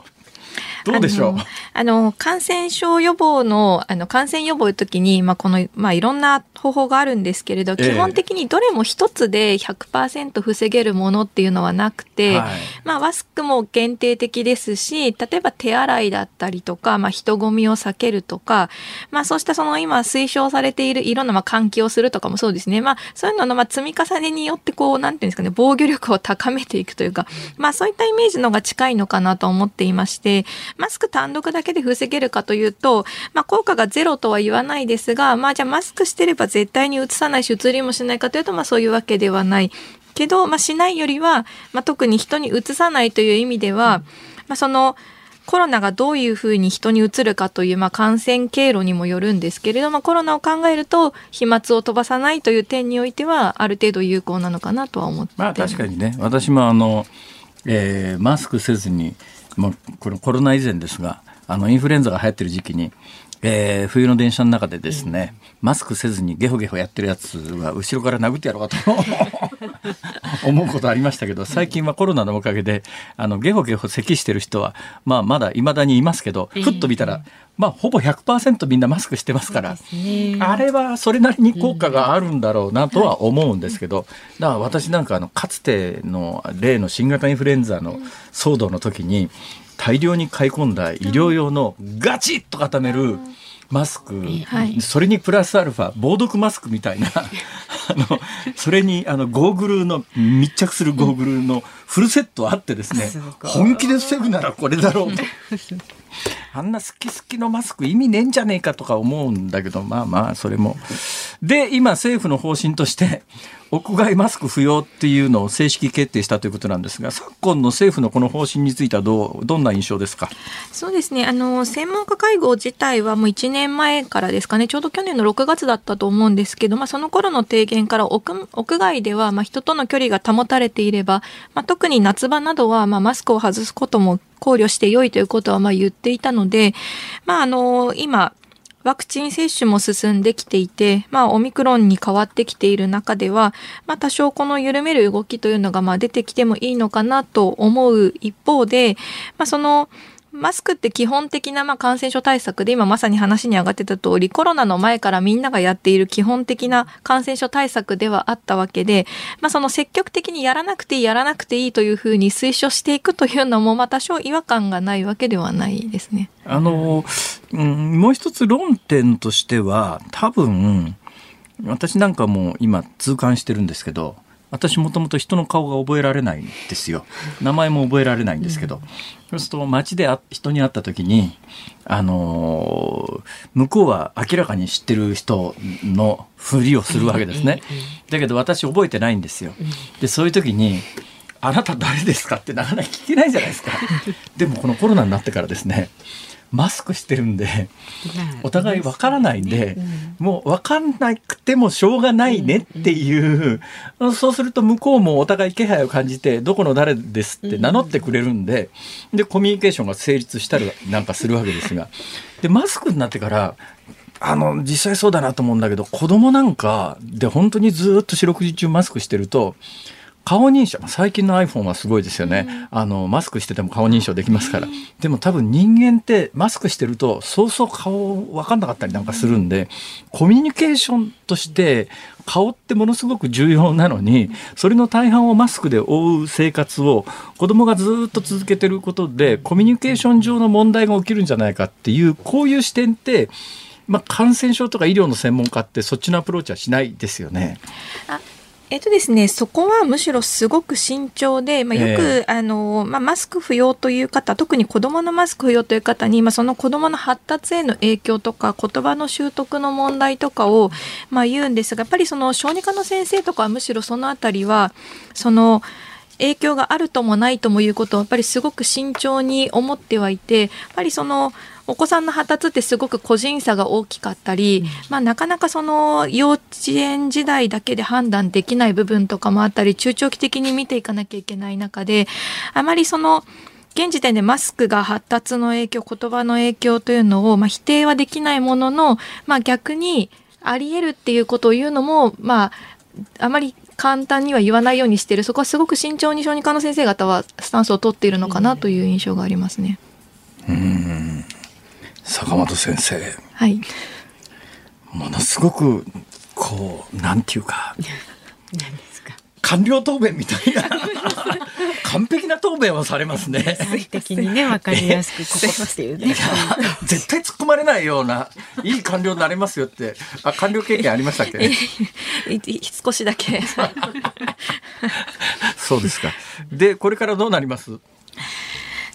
どうでしょう？あの感染症予防のあの感染予防の時に、まあ、この、まあ、いろんな方法があるんですけれど、基本的にどれも一つで100%防げるものっていうのはなくて、はい、まあ、マスクも限定的ですし例えば手洗いだったりとか、まあ、人混みを避けるとか、まあ、そうしたその今推奨されているいろんなまあ換気をするとかもそうですね、まあ、そういうののまあ積み重ねによってこうなんていうんですかね防御力を高めていくというか、まあ、そういったイメージのが近いのかなと思っていましてマスク単独だけで防げるかというと、まあ、効果がゼロとは言わないですが、まあ、じゃあマスクしてれば絶対にうつさないし、うつりもしないかというと、まあ、そういうわけではない。けど、まあ、しないよりは、まあ、特に人にうつさないという意味では、まあ、そのコロナがどういうふうに人にうつるかという、まあ、感染経路にもよるんですけれども、コロナを考えると飛沫を飛ばさないという点においてはある程度有効なのかなとは思ってまあ確かにね私もあの、えー、マスクせずにもうこれコロナ以前ですがあのインフルエンザが流行ってる時期にえー、冬の電車の中でですね、マスクせずにゲホゲホやってるやつは後ろから殴ってやろうかと。思うことありましたけど最近はコロナのおかげであのゲホゲホ咳してる人は、まあ、まだいまだにいますけどふっと見たら、まあ、ほぼ100%みんなマスクしてますから、ね、あれはそれなりに効果があるんだろうなとは思うんですけど、だから私なんかあのかつての例の新型インフルエンザの騒動の時に大量に買い込んだ医療用のガチッと固めるマスク、はい、それにプラスアルファ防毒マスクみたいな。あのそれにあのゴーグルの密着するゴーグルのフルセットあってですね、本気で防ぐならこれだろうと。あんな好き好きのマスク意味ねえんじゃねえかとか思うんだけど、まあまあ、それも。で、今政府の方針として、屋外マスク不要っていうのを正式決定したということなんですが、昨今の政府のこの方針についてはどう、どんな印象ですか？そうですね。あの、専門家会合自体はもう1年前からですかね、ちょうど去年の6月だったと思うんですけど、まあその頃の提言から屋屋外では、まあ人との距離が保たれていれば、まあ特に夏場などは、まあマスクを外すことも考慮して良いということはまあ言っていたので、まああの、今、ワクチン接種も進んできていて、まあ、オミクロンに変わってきている中では、まあ、多少この緩める動きというのが、まあ、出てきてもいいのかなと思う一方で、まあ、その、マスクって基本的なまあ感染症対策で今まさに話に上がってた通りコロナの前からみんながやっている基本的な感染症対策ではあったわけで、まあ、その積極的にやらなくていいやらなくていいというふうに推奨していくというのもまあ多少違和感がないわけではないですね。あの、うん、もう一つ論点としては多分私なんかも今痛感してるんですけど私もともと人の顔が覚えられないんですよ。名前も覚えられないんですけど。そうすると街で人に会った時に、あのー、向こうは明らかに知ってる人のふりをするわけですね。だけど私覚えてないんですよ。で、そういう時に、あなた誰ですか？ってなかなか聞けないじゃないですか。でもこのコロナになってからですね、マスクしてるんで、お互いわからないんで、もうわかんなくてもしょうがないねっていう、そうすると向こうもお互い気配を感じて、どこの誰ですって名乗ってくれるんで、で、コミュニケーションが成立したりなんかするわけですが、で、マスクになってから、あの、実際そうだなと思うんだけど、子供なんかで本当にずっと四六時中マスクしてると、顔認証。最近の iPhone はすごいですよね、うん、あのマスクしてても顔認証できますから、うん、でも多分人間ってマスクしてるとそうそう顔分かんなかったりなんかするんで、コミュニケーションとして顔ってものすごく重要なのにそれの大半をマスクで覆う生活を子供がずっと続けてることでコミュニケーション上の問題が起きるんじゃないかっていうこういう視点ってまあ、感染症とか医療の専門家ってそっちのアプローチはしないですよね。あえっとですね、そこはむしろすごく慎重で、まあ、よく、えー、あの、まあ、マスク不要という方、特に子供のマスク不要という方に、まあ、その子供の発達への影響とか、言葉の習得の問題とかを、まあ、言うんですが、やっぱりその小児科の先生とかはむしろそのあたりは、その、影響があるともないともいうことをやっぱりすごく慎重に思ってはいてやっぱりそのお子さんの発達ってすごく個人差が大きかったり、うん、まあ、なかなかその幼稚園時代だけで判断できない部分とかもあったり中長期的に見ていかなきゃいけない中であまりその現時点でマスクが発達の影響言葉の影響というのを、まあ、否定はできないものの、まあ、逆にあり得るっていうことを言うのも、まあ、あまり簡単には言わないようにしている。そこはすごく慎重に小児科の先生方はスタンスを取っているのかなという印象がありますね。うん坂本先生、はい、ものすごくこうなんていうか。官僚答弁みたいな。完璧な答弁をされますね。的にね、わかりやすく、ここっていうね。絶対突っ込まれないような、いい官僚になれますよって、あ、官僚経験ありましたっけ？少しだけ。そうですか。で、これからどうなります？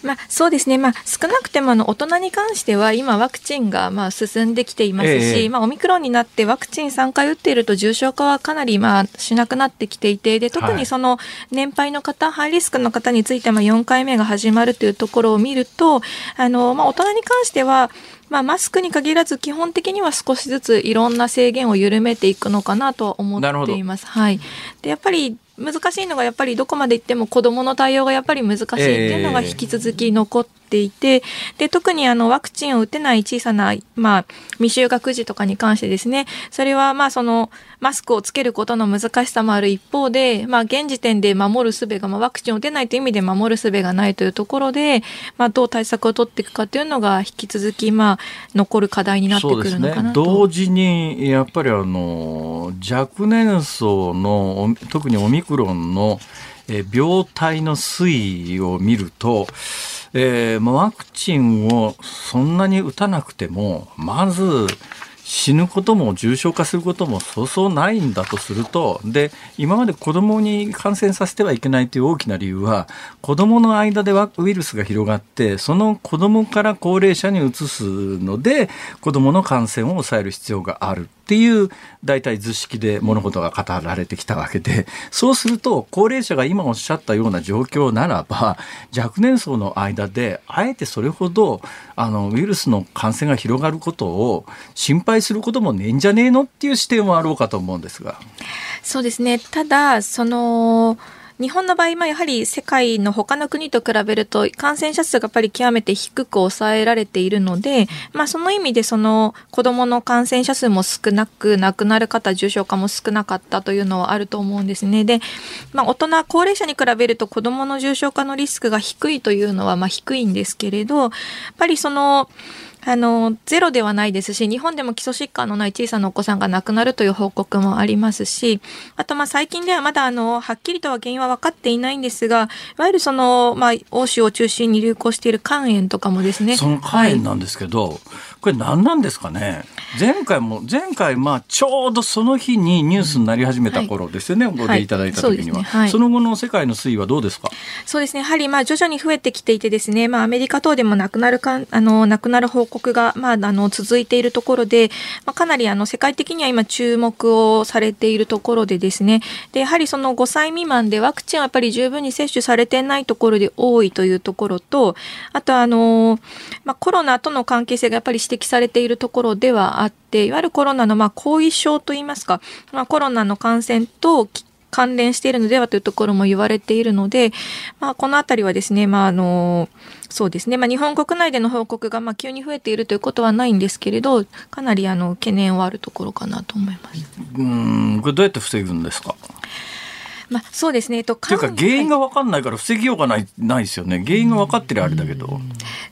まあ、そうですね、まあ、少なくてもあの大人に関しては今ワクチンがまあ進んできていますし、ええ、まあ、オミクロンになってワクチン3回打っていると重症化はかなりまあしなくなってきていてで特にその年配の方、はい、ハイリスクの方については4回目が始まるというところを見るとあの、まあ、大人に関してはまあ、マスクに限らず基本的には少しずついろんな制限を緩めていくのかなとは思っています。はい、でやっぱり難しいのがやっぱりどこまで行っても子どもの対応がやっぱり難しいっていうのが引き続き残ってていて、で特にあのワクチンを打てない小さな、まあ、未就学児とかに関してですねそれはまあそのマスクをつけることの難しさもある一方で、まあ、現時点で守る術が、まあ、ワクチンを打てないという意味で守る術がないというところで、まあ、どう対策を取っていくかというのが引き続き、まあ、残る課題になってくるのかなと、ね、同時にやっぱりあの若年層の特にオミクロンの病態の推移を見ると、えー、ワクチンをそんなに打たなくてもまず死ぬことも重症化することもそうそうないんだとするとで今まで子どもに感染させてはいけないという大きな理由は子どもの間でウイルスが広がってその子どもから高齢者にうつすので子どもの感染を抑える必要がある。っていう大体図式で物事が語られてきたわけでそうすると高齢者が今おっしゃったような状況ならば若年層の間であえてそれほどあのウイルスの感染が広がることを心配することもねえんじゃねえのっていう視点はあろうかと思うんですが。そうですねただその日本の場合、まあ、やはり世界の他の国と比べると感染者数がやっぱり極めて低く抑えられているので、まあ、その意味でその子どもの感染者数も少なく亡くなる方重症化も少なかったというのはあると思うんですね。で、まあ、大人高齢者に比べると子どもの重症化のリスクが低いというのはまあ低いんですけれどやっぱりそのあのゼロではないですし日本でも基礎疾患のない小さなお子さんが亡くなるという報告もありますしあとまあ最近ではまだあのはっきりとは原因は分かっていないんですがいわゆるその、まあ、欧州を中心に流行している肝炎とかもですね。その肝炎なんですけど、はい、これ何なんですかね？前回も前回まあちょうどその日にニュースになり始めた頃ですよね、うん、ご出いただいた時には、はい。そね。はい、その後の世界の推移はどうですか？そうですね。やはりまあ徐々に増えてきていてですねまあアメリカ等でも亡くなるかあの亡くなる報告がまああの続いているところで、まあ、かなりあの世界的には今注目をされているところでですね。でやはりその5歳未満でワクチンはやっぱり十分に接種されてないところで多いというところとあとあの、まあ、コロナとの関係性がやっぱり指摘されているところではあって、いわゆるコロナのまあ後遺症といいますか、まあ、コロナの感染と関連しているのではというところも言われているので、まあ、このあたりはですね、まあ、あの、そうですね、まあ、日本国内での報告がま急に増えているということはないんですけれど、かなりあの懸念はあるところかなと思います。うん、これどうやって防ぐんですか？まあ、そうですね。とというか原因が分かんないから防ぎようがないないですよね。原因が分かってるあれだけど。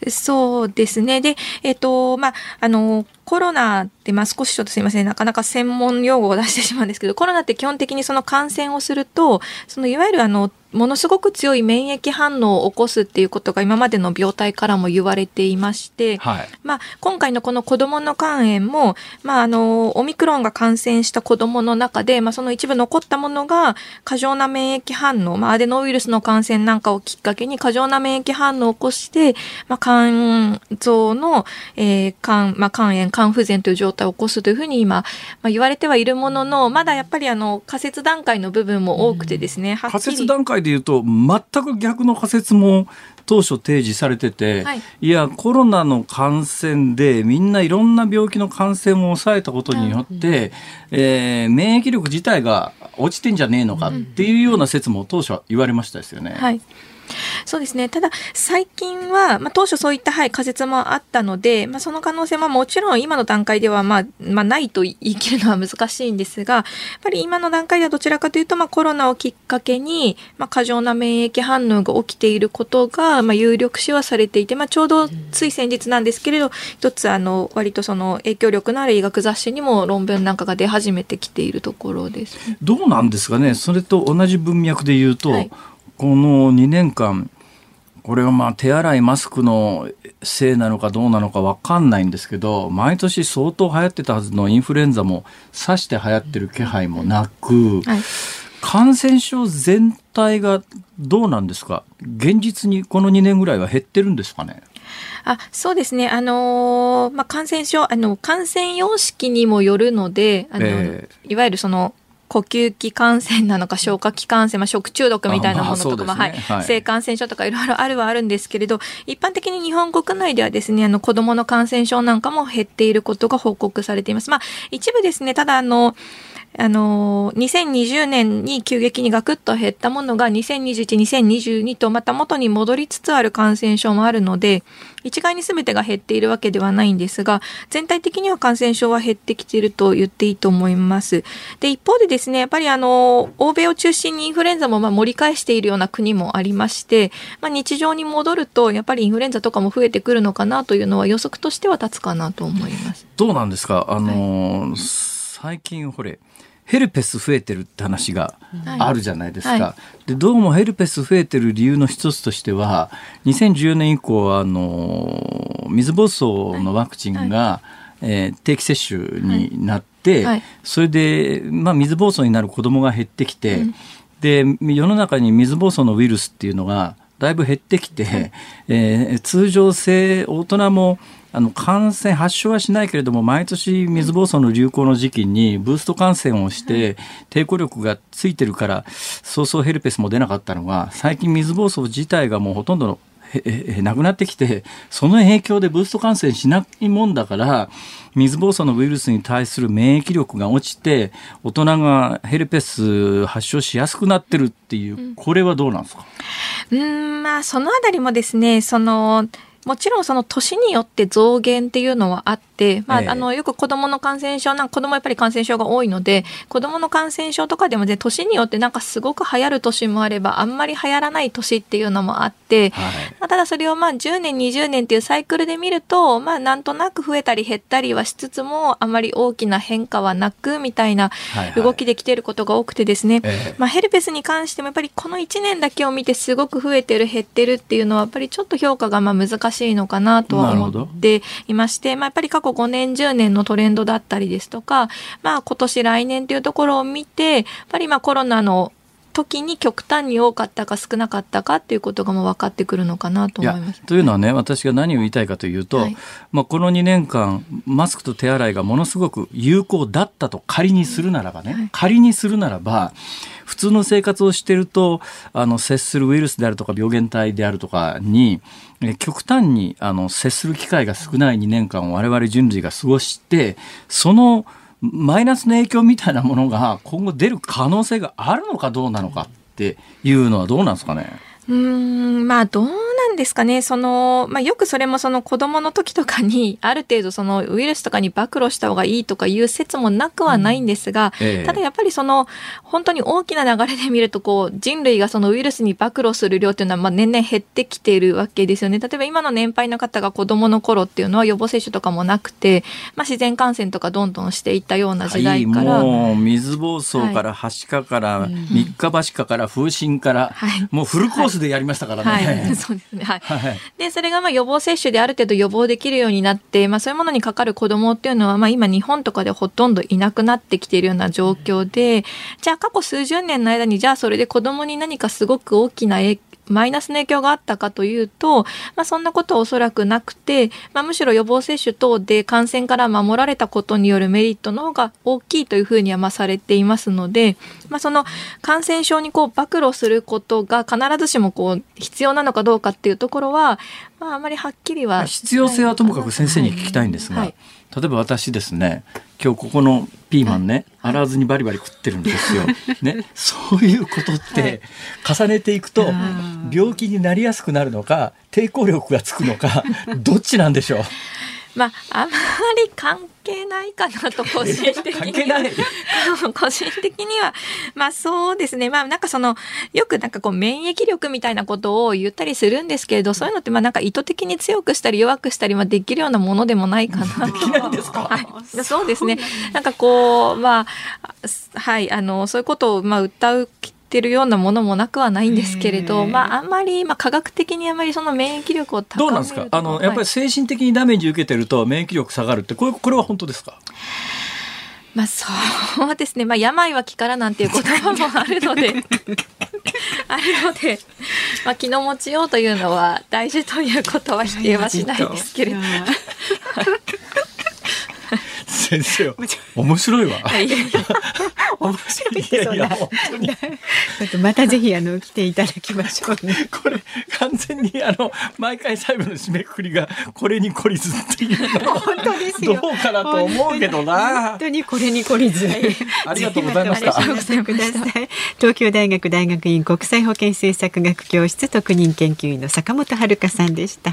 そうですね。で、えっ、ー、と、まあ、あの、コロナって、まあ、少しちょっとすいません、なかなか専門用語を出してしまうんですけど、コロナって基本的にその感染をすると、そのいわゆるあの、ものすごく強い免疫反応を起こすっていうことが今までの病態からも言われていまして、はい、まあ、今回のこの子供の肝炎も、まあ、あの、オミクロンが感染した子供の中で、まあ、その一部残ったものが過剰な免疫反応、まあ、アデノウイルスの感染なんかをきっかけに過剰な免疫反応を起こして、まあ、肝臓の、えー、肝、まあ、肝炎、肝不全という状態を起こすというふうに今、まあ、言われてはいるものの、まだやっぱりあの、仮説段階の部分も多くてですね、仮説段階でいうと全く逆の仮説も当初提示されてて、はい、いやコロナの感染でみんないろんな病気の感染を抑えたことによって、うん、えー、免疫力自体が落ちてんじゃねえのかっていうような説も当初は言われましたですよね。はいそうですね。ただ、最近は、まあ、当初そういった、はい、仮説もあったので、まあ、その可能性はもちろん今の段階では、まあ、まあ、ないと言い切るのは難しいんですが、やっぱり今の段階ではどちらかというと、まあ、コロナをきっかけに、まあ、過剰な免疫反応が起きていることが、まあ、有力視はされていて、まあ、ちょうどつい先日なんですけれど、一つ、あの、割とその影響力のある医学雑誌にも論文なんかが出始めてきているところです。どうなんですかね。それと同じ文脈で言うと、はいこの2年間これはまあ手洗いマスクのせいなのかどうなのか分かんないんですけど毎年相当流行ってたはずのインフルエンザもさして流行ってる気配もなく、はい、感染症全体がどうなんですか？現実にこの2年ぐらいは減ってるんですかね？あそうですね、あのー、まあ、感染症あの感染様式にもよるのであの、えー、いわゆるその呼吸器感染なのか消化器感染、まあ、食中毒みたいなものとか、まあ、はい、はい、性感染症とかいろいろあるはあるんですけれど一般的に日本国内ではですねあの子どもの感染症なんかも減っていることが報告されています。まあ、一部ですねただあのあの、2020年に急激にガクッと減ったものが2021、2022とまた元に戻りつつある感染症もあるので、一概に全てが減っているわけではないんですが、全体的には感染症は減ってきていると言っていいと思います。で、一方でですね、やっぱりあの、欧米を中心にインフルエンザもまあ盛り返しているような国もありまして、まあ、日常に戻ると、やっぱりインフルエンザとかも増えてくるのかなというのは予測としては立つかなと思います。どうなんですか？あの、はい、最近ほれ、ヘルペス増えてるって話があるじゃないですか。はい。はい、でどうもヘルペス増えてる理由の一つとしては2014年以降あの水疱瘡のワクチンが、はい、えー、定期接種になって、それで、まあ、水疱瘡になる子どもが減ってきて、うん、で世の中に水疱瘡のウイルスっていうのがだいぶ減ってきて、えー、通常性大人もあの感染発症はしないけれども毎年水疱瘡の流行の時期にブースト感染をして抵抗力がついてるからそうそうヘルペスも出なかったのが最近水疱瘡自体がもうほとんどなくなってきてその影響でブースト感染しないもんだから水疱瘡のウイルスに対する免疫力が落ちて大人がヘルペス発症しやすくなってるっていうこれはどうなんですか？うんまあそのあたりもですねそのもちろんその年によって増減っていうのはあって、まあ、あのよく子どもの感染症なん子どもやっぱり感染症が多いので子どもの感染症とかでもね年によってなんかすごく流行る年もあればあんまり流行らない年っていうのもあって、はい、ただそれをまあ10年20年っていうサイクルで見るとまあなんとなく増えたり減ったりはしつつもあまり大きな変化はなくみたいな動きできていることが多くてですね、はいはい、まあ、ヘルペスに関してもやっぱりこの1年だけを見てすごく増えてる減ってるっていうのはやっぱりちょっと評価がまあ難しいしいのかなとは思っていまして、まあ、やっぱり過去5年10年のトレンドだったりですとか、まあ、今年来年というところを見てやっぱりまあコロナの時に極端に多かったか少なかったかっていうことがもう分かってくるのかなと思います。というのはね私が何を言いたいかというと、はい、まあ、この2年間マスクと手洗いがものすごく有効だったと仮にするならばね、はい、仮にするならば普通の生活をしてるとあの接するウイルスであるとか病原体であるとかに極端にあの接する機会が少ない2年間を我々人類が過ごしてそのマイナスの影響みたいなものが今後出る可能性があるのかどうなのかっていうのはどうなんですかね？うんまあどうなんですかね。その、まあ、よくそれもその子供の時とかに ある程度そのウイルスとかに暴露した方がいいとかいう説もなくはないんですが、うん。ええ、ただやっぱりその本当に大きな流れで見るとこう人類がそのウイルスに暴露する量っていうのはまあ年々減ってきているわけですよね。例えば今の年配の方が子供の頃っていうのは予防接種とかもなくて、まあ、自然感染とかどんどんしていったような時代から、はい、もう水疱瘡からはしかから、はい、三日橋かから風疹から、はい、もうフルコースでやりましたからね。はい、そうですね。はい。はい、で、それがまあ予防接種である程度予防できるようになって、まあそういうものにかかる子供っていうのは、まあ今日本とかでほとんどいなくなってきているような状況で、じゃあ過去数十年の間に、じゃあそれで子供に何かすごく大きな影マイナスの影響があったかというと、まあ、そんなことはおそらくなくて、まあ、むしろ予防接種等で感染から守られたことによるメリットの方が大きいというふうにはまあされていますので、まあ、その感染症にこう暴露することが必ずしもこう必要なのかどうかっていうところは、まあ、あまりはっきりは必要性はともかく先生に聞きたいんですが、はい。はい。例えば私ですね今日ここのピーマンね、洗わずにバリバリ食ってるんですよ。ね、そういうことって重ねていくと病気になりやすくなるのか抵抗力がつくのかどっちなんでしょう？まあ、あまり関係ないかなと個人的には。個人的には。まあそうですね。まあなんかそのよくなんかこう免疫力みたいなことを言ったりするんですけれどそういうのってまあなんか意図的に強くしたり弱くしたりはできるようなものでもないかな。はい、そう。ですね。なんかこうまあはい。あのそういうことをまあ歌うてるようなものもなくはないんですけれど、まあ、あんまり、まあ、科学的にあまりその免疫力を高めるどうなんですか？あの、やっぱり精神的にダメージ受けてると免疫力下がるってこれこれは本当ですか？まあそうですね。まあ病は気からなんていう言葉もあるので、あるので、まあ気の持ちようというのは大事ということは否定はしないですけれど。先生 面白いわ。いやいや面白いってそんな。本当に。ちょっとまたぜひあの来ていただきましょうね。これ完全にあの毎回最後の締めくくりがこれに懲りずっていうの本当ですよ。どうかなと思うけどな本。当にこれに懲りず。ありがとうございました。東京大学大学院国際保健政策学教室特任研究員の坂本遥さんでした。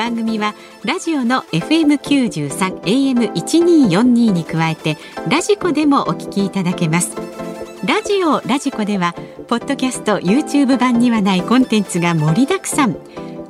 番組はラジオの FM93 AM1242 に加えてラジコでもお聞きいただけます。ラジオラジコではポッドキャスト YouTube 版にはないコンテンツが盛りだくさん。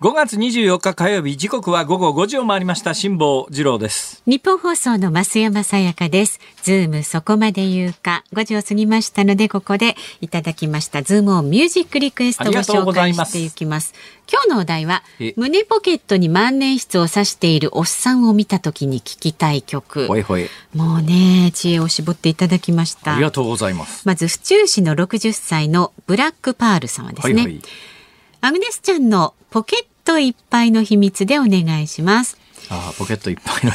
5月24日火曜日時刻は午後5時を回りました辛坊治郎ですニッポン放送の増山さやかです。ズームそこまで言うか5時を過ぎましたのでここでいただきましたズームオンミュージックリクエストをございます介していきます。今日のお題はえ胸ポケットに万年筆を刺しているおっさんを見た時に聞きたい曲。ほいほいもうね知恵を絞っていただきました。ありがとうございますまず府中市の60歳のブラックパールさんはですね。はいはいアグネスちゃんのポケットいっぱいの秘密でお願いします。あーポケットいっぱいの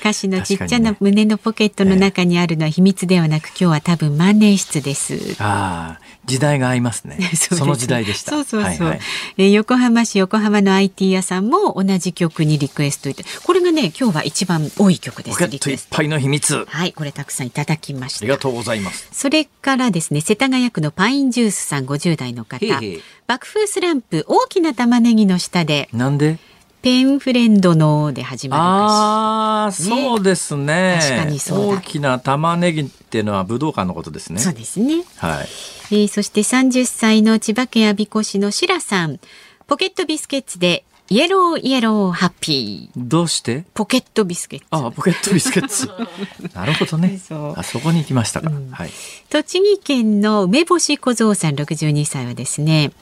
歌詞のちっちゃな胸のポケットの中にあるのは秘密ではなく、今日は多分万年筆です。ああ時代が合いま すね。その時代でした。そうそうそう。はいはい。えー横浜市横浜の IT 屋さんも同じ曲にリクエストいて、これがね今日は一番多い曲です。ポケットいっぱいの秘密。はい、これたくさんいただきました。ありがとうございます。それからですね、世田谷区のパインジュースさん50代の方。へいへい。爆風スランプ大きな玉ねぎの下で。なんで？ペンフレンドので始まる歌ああ、ね。そうですね。確かにそうだ。大きな玉ねぎっていうのは武道館のことですね。詞。そうですね。はい。えーそして30歳の千葉県我孫子市のシラさん。ポケットビスケッツでイエローイエローハッピー。どうして？ポケットビスケッツ。あポケットビスケッツ なるほどね。そう。あそこに行きましたか、うん。はい。栃木県の梅干し小僧さん62歳はですね、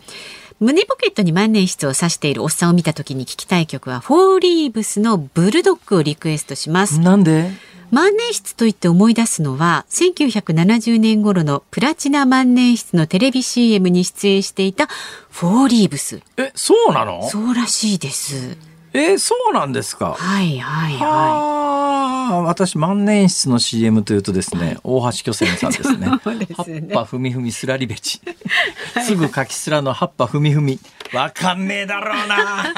胸ポケットに万年筆を挿しているおっさんを見た時に聞きたい曲は、フォーリーブスのブルドッグをリクエストします。なんで？万年筆と言って思い出すのは、1970年頃のプラチナ万年筆のテレビ CM に出演していたフォーリーブス。えそうなの？そうらしいです。えそうなんですか？はいはいははあ、私万年筆の CM というとですね、大橋巨泉さんですね。葉っねぱふみふみすらりべち。すぐかきすらの葉っぱふみふみ。わかんねえだろうな。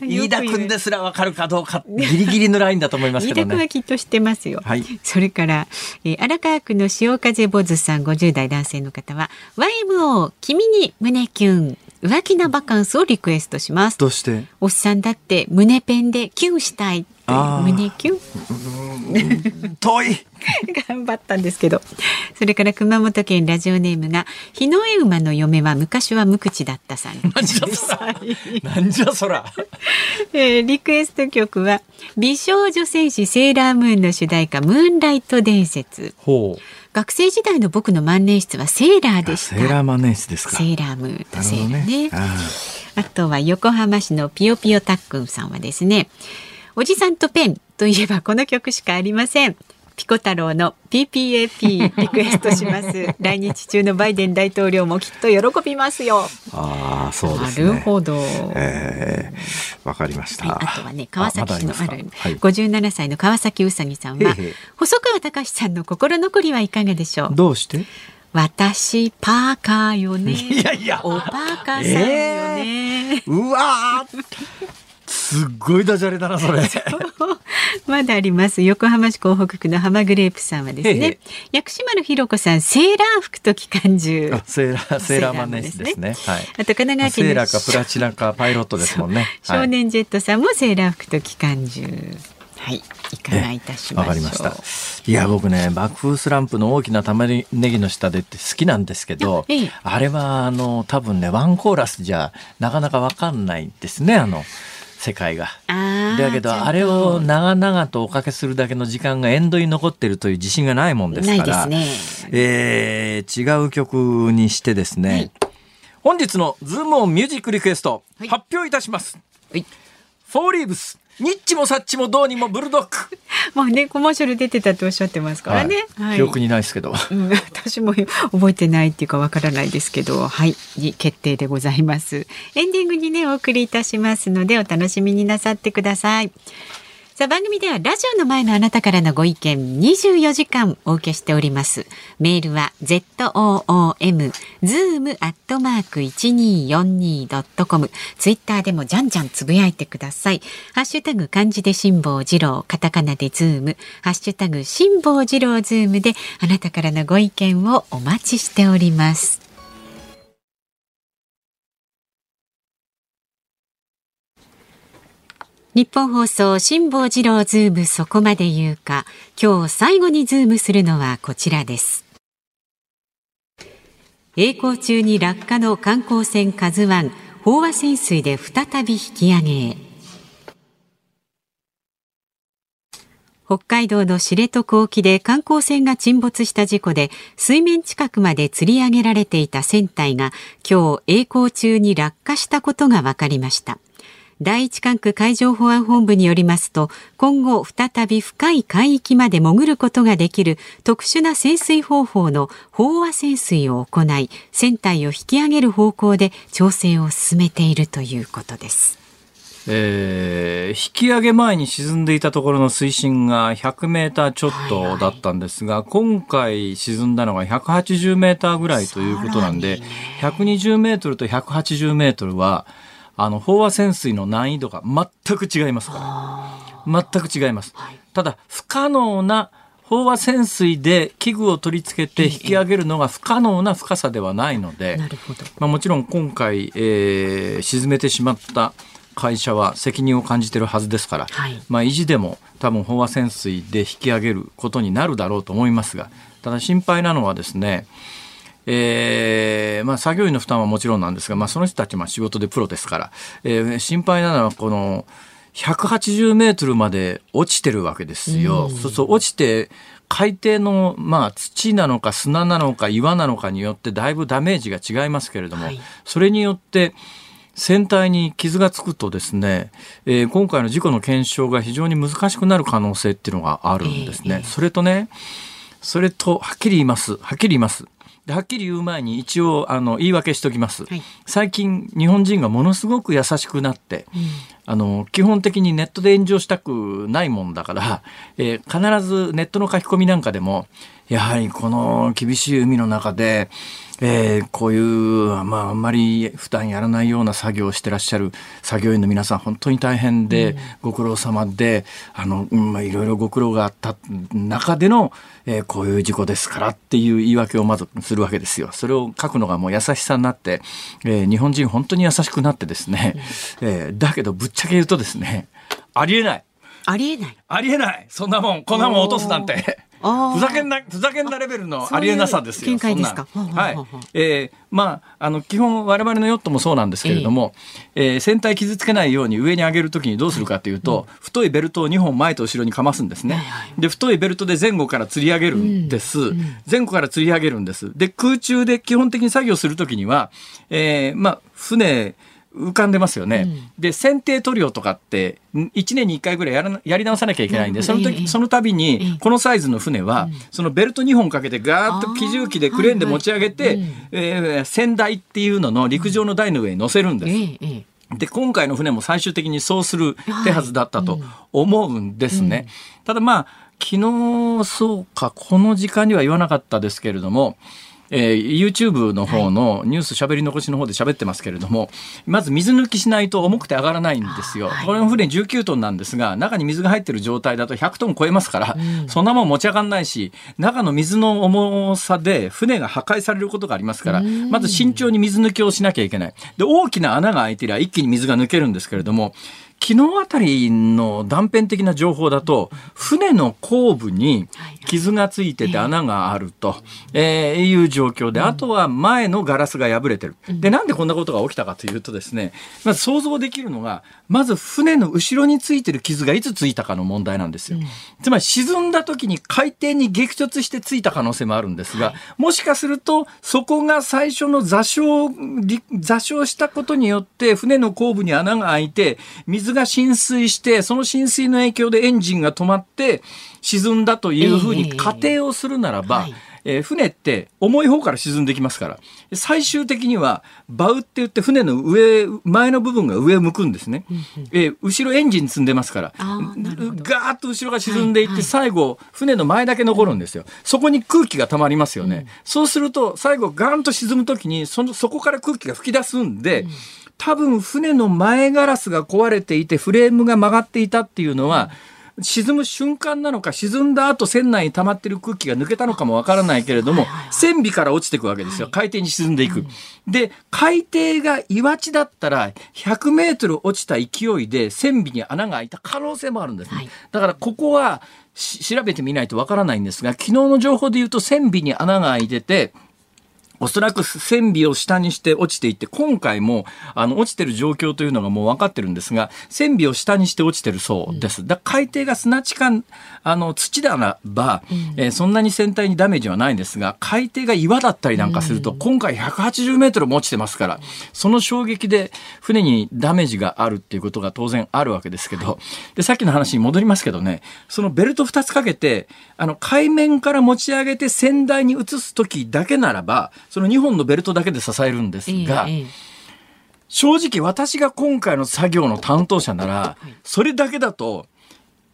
飯田君ですらわかるかどうか、ギリギリのラインだと思いますい。飯田君はけどね。きっと知ってますよ。はいそれから、えー荒川区の潮風坊主さん50代男性の方は YMO 君に胸キュン浮気なバカンスをリクエストします。どうして？おっさんだって胸ペンでキュンしたい胸キュン遠い頑張ったんですけど。それから熊本県ラジオネームが日の絵馬の嫁は昔は無口だったさん。なんじゃそら。なんじゃそら。えーリクエスト曲は美少女戦士セーラームーンの主題歌ムーンライト伝説。ほう。学生時代の僕の万年筆はセーラーでした。セーラー万年筆ですか。セーラームーンとセーラーね。ああとは横浜市のピヨピヨタックンさんはですね、おじさんとペンといえばこの曲しかありません。ピコ太郎の PPAP リクエストします。来日中のバイデン大統領もきっと喜びますよ。ああそうですね。なるほど、えー、わかりました、はい、あとはね川崎市のあるはい。57歳の川崎うさぎさんは、へいへい。細川隆さんの心残りはいかがでしょう？どうして？私パーカーよね。いやいや。おパーカーさんよね、うわーすっごいダジャレだなそれ。まだあります。横浜市港北区の浜グレープさんはですね薬師丸ひろ子さんセーラー服と機関銃。あセーラーセーラーマンネスですね。はい。あと神奈川県のセーラーかプラチナかパイロットですもんね。少はい。年ジェットさんもセーラー服と機関銃。はいいかがいたしましかりました。いや、僕ね、爆風スランプの大きな玉ねぎの下でって好きなんですけど、あええ。あれは、あの、多分ね、ワンコーラスじゃ、なかなかわかんないですね、あの、世界が。だけど、あれを長々とおかけするだけの時間がエンドに残ってるという自信がないもんですから、ね。えー違う曲にしてですね、はい。本日のズームオンミュージックリクエスト、はい。発表いたします。はい。フォーリーブス、ニッチもサッチもどうにもブルドッグ。もうねコマーシャル出てたっておっしゃってますからね、はい記憶にないですけど。うん、私も覚えてないっていうかわからないですけど、はい、に決定でございます。エンディングにね、お送りいたしますので、お楽しみになさってください。さあ番組ではラジオの前のあなたからのご意見24時間お受けしております。メールは zoom zoom アットマーク 1242.com ツイッターでもじゃんじゃんつぶやいてください。ハッシュタグ漢字で辛坊治郎カタカナでズームハッシュタグ辛坊治郎ズームであなたからのご意見をお待ちしております。ニッポン放送辛坊治郎ズームそこまで言うか。今日最後にズームするのはこちらです。栄光中に落下の観光船カズワン飽和潜水で再び引き上げへ。北海道の知床沖で観光船が沈没した事故で水面近くまで吊り上げられていた船体が今日栄光中に落下したことが分かりました。第一管区海上保安本部によりますと今後再び深い海域まで潜ることができる特殊な潜水方法の飽和潜水を行い船体を引き上げる方向で調整を進めているということです。えー引き上げ前に沈んでいたところの水深が100メーターちょっとだったんですが、今回沈んだのが180メーターぐらいということなんで、120メートルと180メートルは、あの、飽和潜水の難易度が全く違いますから。全く違います。ただ、不可能な飽和潜水で器具を取り付けて引き上げるのが不可能な深さではないので、まあ、もちろん今回、えー沈めてしまった会社は責任を感じてるはずですから、はい。まあ、意地でも多分飽和潜水で引き上げることになるだろうと思いますがただ心配なのはですねえーまあ、作業員の負担はもちろんなんですが、まあ、その人たちは仕事でプロですから、えー心配なのはこの180メートルまで落ちてるわけですよ。そうそう落ちて海底の、まあ、土なのか砂なのか岩なのかによってだいぶダメージが違いますけれども、はいそれによって船体に傷がつくとですね、えー今回の事故の検証が非常に難しくなる可能性っていうのがあるんですね。それとね、それとはっきり言います。はっきり言います。ではっきり言う前に一応あの言い訳しておきます、はい。最近日本人がものすごく優しくなって、あの基本的にネットで炎上したくないもんだから、えー必ずネットの書き込みなんかでもやはりこの厳しい海の中で、えーこういう、まあ、あんまり普段やらないような作業をしてらっしゃる作業員の皆さん本当に大変で、ご苦労様であの、うんまあ、いろいろご苦労があった中での、えーこういう事故ですからっていう言い訳をまずするわけですよ。それを書くのがもう優しさになって、えー日本人本当に優しくなってですね、えーだけどぶっちゃけ言うとですねありえない。ありえない。ありえない。そんなもんこんなもん落とすなんて。ふざけんな、ふざけんなレベルのそういうありえなさですよ。見解ですかはい。えーまあ、あの、基本我々のヨットもそうなんですけれども、えー船体傷つけないように上に上げるときにどうするかというと、太いベルトを2本前と後ろにかますんですね。で、太いベルトで前後から吊り上げるんです。前後から吊り上げるんです。で、空中で基本的に作業するときには、えーまあ、船、浮かんでますよね。うん、で、選定塗料とかって、1年に1回ぐらいやらやり直さなきゃいけないんで、その時、その度に、このサイズの船は、そのベルト2本かけてガーッと機重機でクレーンで持ち上げて、えー、船台っていうのの陸上の台の上に乗せるんです。で、今回の船も最終的にそうする手はずだったと思うんですね。ただまあ、昨日、そうか、この時間には言わなかったですけれども、えー、YouTube の方のニュースしゃべり残しの方で喋ってますけれども、まず水抜きしないと重くて上がらないんですよ。これの船19トンなんですが、中に水が入ってる状態だと100トン超えますから、うん、そんなもん持ち上がらないし、中の水の重さで船が破壊されることがありますから、まず慎重に水抜きをしなきゃいけない。で、大きな穴が開いてりゃ一気に水が抜けるんですけれども、昨日あたりの断片的な情報だと、船の後部に傷がついてて穴があると、えー、いう状況で、あとは前のガラスが破れてる。で、なんでこんなことが起きたかというとですね、まず想像できるのが、まず船の後ろについてる傷がいつついたかの問題なんですよ。つまり沈んだ時に海底に激突してついた可能性もあるんですが、もしかするとそこが最初の座礁、座礁したことによって船の後部に穴が開いて、水が浸水して、その浸水の影響でエンジンが止まって沈んだというふうに仮定をするならば、えーはい。えー、船って重い方から沈んできますから、最終的には、バウって言って船の上、前の部分が上を向くんですね。えー、後ろエンジン積んでますから、ガーッと後ろが沈んでいって、最後、船の前だけ残るんですよ。そこに空気が溜まりますよね。そうすると、最後ガーンと沈む時に、その、そこから空気が吹き出すんで、多分船の前ガラスが壊れていてフレームが曲がっていたっていうのは、沈む瞬間なのか沈んだ後船内に溜まってる空気が抜けたのかもわからないけれども、船尾から落ちていくわけですよ海底に沈んでいく。で海底が岩地だったら100メートル落ちた勢いで船尾に穴が開いた可能性もあるんですね。だからここは調べてみないとわからないんですが昨日の情報で言うと船尾に穴が開いてておそらく船尾を下にして落ちていって、今回も、あの、落ちてる状況というのがもう分かってるんですが、船尾を下にして落ちてるそうです。だ海底が砂地か、あの、土ならば、うん、えー、そんなに船体にダメージはないんですが、海底が岩だったりなんかすると、うん、今回180メートルも落ちてますから、その衝撃で船にダメージがあるっていうことが当然あるわけですけど、で、さっきの話に戻りますけどね、そのベルト2つかけて、あの、海面から持ち上げて船台に移す時だけならば、その2本のベルトだけで支えるんですが、正直私が今回の作業の担当者なら、それだけだと、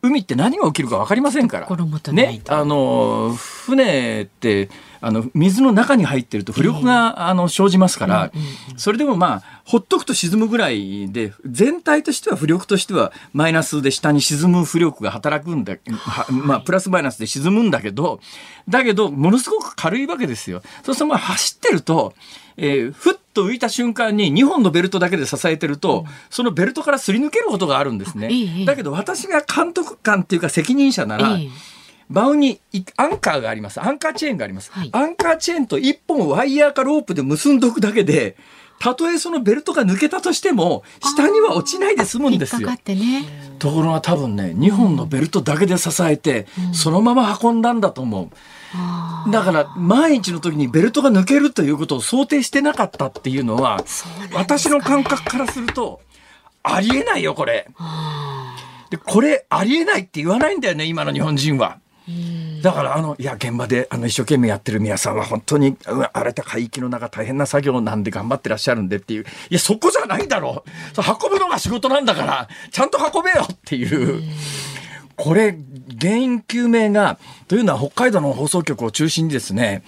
海って何が起きるか分かりませんから。ね、あの、船って、あの、水の中に入ってると浮力が、あの、生じますから、それでもまあ、ほっとくと沈むぐらいで、全体としては浮力としてはマイナスで下に沈む浮力が働くんだ、まあ、プラスマイナスで沈むんだけど、だけど、ものすごく軽いわけですよ。そうすると、まあ、走ってると、えー、ふっと浮いた瞬間に2本のベルトだけで支えてると、そのベルトからすり抜けることがあるんですね。だけど私が監督官っていうか責任者なら、バウにアンカーがあります。アンカーチェーンがあります。はい、アンカーチェーンと1本ワイヤーかロープで結んどくだけで、たとえそのベルトが抜けたとしても、下には落ちないで済むんですよ。ね、ところが多分ね、2本のベルトだけで支えて、そのまま運んだんだと思う。だから毎日の時にベルトが抜けるということを想定してなかったっていうのは、私の感覚からすると、ありえないよ、これ。で、これありえないって言わないんだよね、今の日本人は。だからあのいや現場であの一生懸命やってる皆さんは本当に荒れた海域の中大変な作業なんで頑張ってらっしゃるんでっていう。いやそこじゃないだろ。う運ぶのが仕事なんだからちゃんと運べよっていうこれ原因究明がというのは北海道の放送局を中心にですね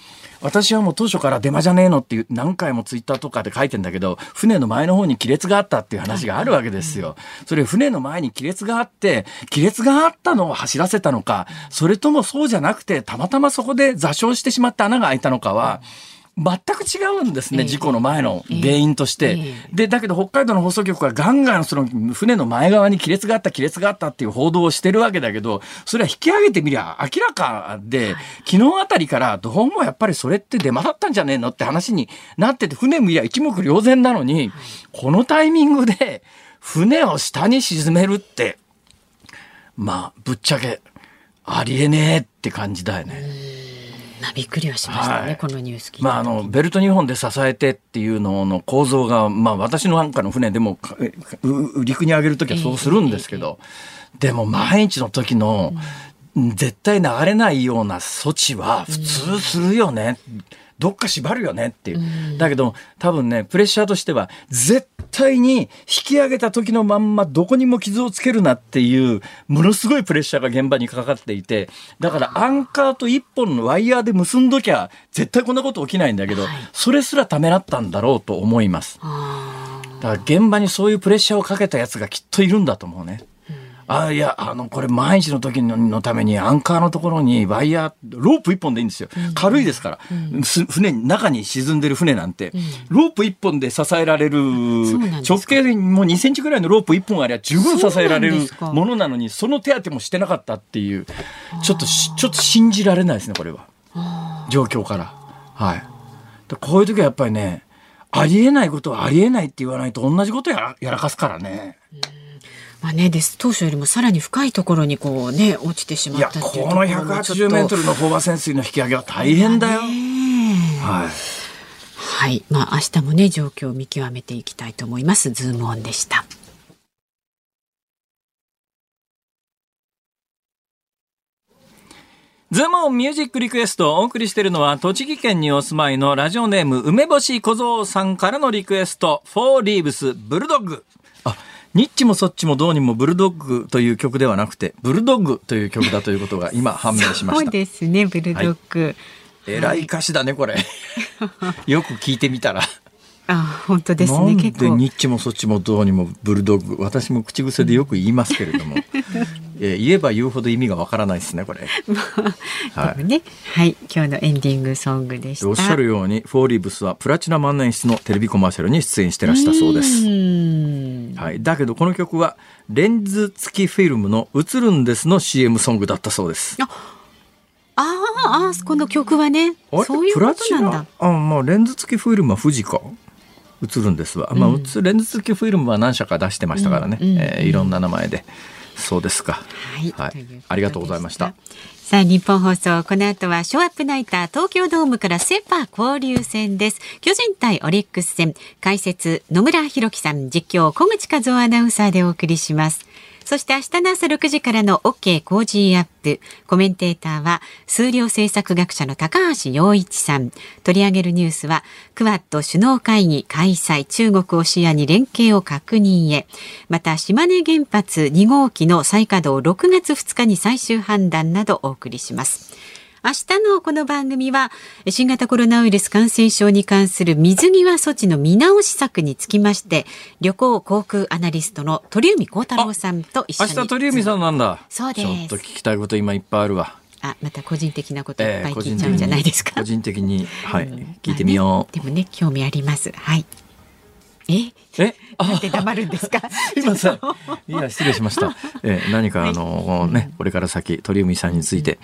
私はもう当初からデマじゃねえのっていう何回もツイッターとかで書いてんだけど、船の前の方に亀裂があったっていう話があるわけですよ。それ船の前に亀裂があって、亀裂があったのを走らせたのか、それともそうじゃなくて、たまたまそこで座礁してしまった穴が開いたのかは、全く違うんですね、事故の前の原因として。で、だけど北海道の放送局はガンガンその船の前側に亀裂があった、亀裂があったっていう報道をしてるわけだけど、それは引き上げてみりゃ明らかで、昨日あたりからどうもやっぱりそれって出回ったんじゃねえのって話になってて、船見りゃ一目瞭然なのに、このタイミングで船を下に沈めるって、まあ、ぶっちゃけ、ありえねえって感じだよね。なびっくりはしましたね、はい、このニュースまあ、あのベルト2本で支えてっていうのの構造が、まあ、私のなんかの船でも陸に上げる時はそうするんですけど、えー、でも毎日の時の、絶対流れないような措置は普通するよね。うんどっか縛るよねっていう。だけど、多分ね、プレッシャーとしては、絶対に引き上げた時のまんまどこにも傷をつけるなっていう、ものすごいプレッシャーが現場にかかっていて、だからアンカーと一本のワイヤーで結んどきゃ、絶対こんなこと起きないんだけど、それすらためらったんだろうと思います。だから現場にそういうプレッシャーをかけたやつがきっといるんだと思うね。あいやあのこれ毎日の時のためにアンカーのところにワイヤーロープ一本でいいんですよ、軽いですから、うん、船中に沈んでる船なんて、うん、ロープ一本で支えられる直径もう2センチぐらいのロープ一本ありゃ十分支えられるものなのにその手当てもしてなかったっていうちょっとちょっと信じられないですねこれは。状況から。はい。こういう時はやっぱりねありえないことはありえないって言わないと同じことやらやらかすからね。まあね、です当初よりもさらに深いところにこうね落ちてしまったっていうこの180メートルの飽和潜水の引き上げは大変だよ。はい。はい、まあ明日もね状況を見極めていきたいと思います。ズームオンでした。ズームオンミュージックリクエストをお送りしているのは栃木県にお住まいのラジオネーム梅干し小僧さんからのリクエスト、フォーリーブスブルドッグ。あ、ニッチもそっちもどうにもブルドッグという曲ではなくて、ブルドッグという曲だということが今判明しました。そうですね、ブルドッグ。はい、えらい歌詞だね、これ。よく聞いてみたら。あ本当ですね結構ニッチもそっちもどうにもブルドッグ私も口癖でよく言いますけれども、えー、言えば言うほど意味がわからないですねこれ、はい、ね。はい。今日のエンディングソングでした。おっしゃるようにフォーリーブスはプラチナ万年筆のテレビコマーシャルに出演してらしたそうです。はい、だけどこの曲はレンズ付きフィルムの映るんですの CM ソングだったそうです。あああこの曲はね。そういうことなんだ。あまあレンズ付きフィルムは富士か映るんですわ、まあ、レンズ付きフィルムは何社か出してましたからね、うん。うん、えー、いろんな名前でそうですか、はい、はい、ありがとうございました。さあニッポン放送この後はショーアップナイター東京ドームからセパ交流戦です。巨人対オリックス戦。解説野村弘樹さん。実況胡口和雄アナウンサーでお送りしますそして明日の朝6時からの OK Cozy up。コメンテーターは数量政策学者の高橋洋一さん。取り上げるニュースは、クワッド首脳会議開催、中国を視野に連携を確認へ。また、島根原発2号機の再稼働6月2日に最終判断などお送りします。明日のこの番組は新型コロナウイルス感染症に関する水際措置の見直し策につきまして旅行航空アナリストの鳥海幸太郎さんと一緒に。明日鳥海さんなんだ。そうです。ちょっと聞きたいこと今いっぱいあるわ。あまた個人的なこといっぱい聞いちゃうんじゃないですか、えー、個人的に。はい、聞いてみよう、でもね興味あります。はいえ？え？なんで黙るんですか？今さいや失礼しました、えー、何かあの、はい、ねこれから先鳥海さんについて、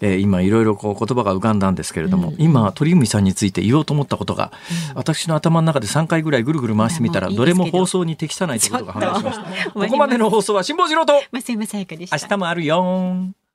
えー、今いろいろこう言葉が浮かんだんですけれども、うん、今鳥海さんについて言おうと思ったことが、うん、私の頭の中で3回ぐらいぐるぐる回してみたらど。れも放送に適さないということが判明しました。ここまでの放送は辛坊治郎と。増山さやかでした。明日もあるよ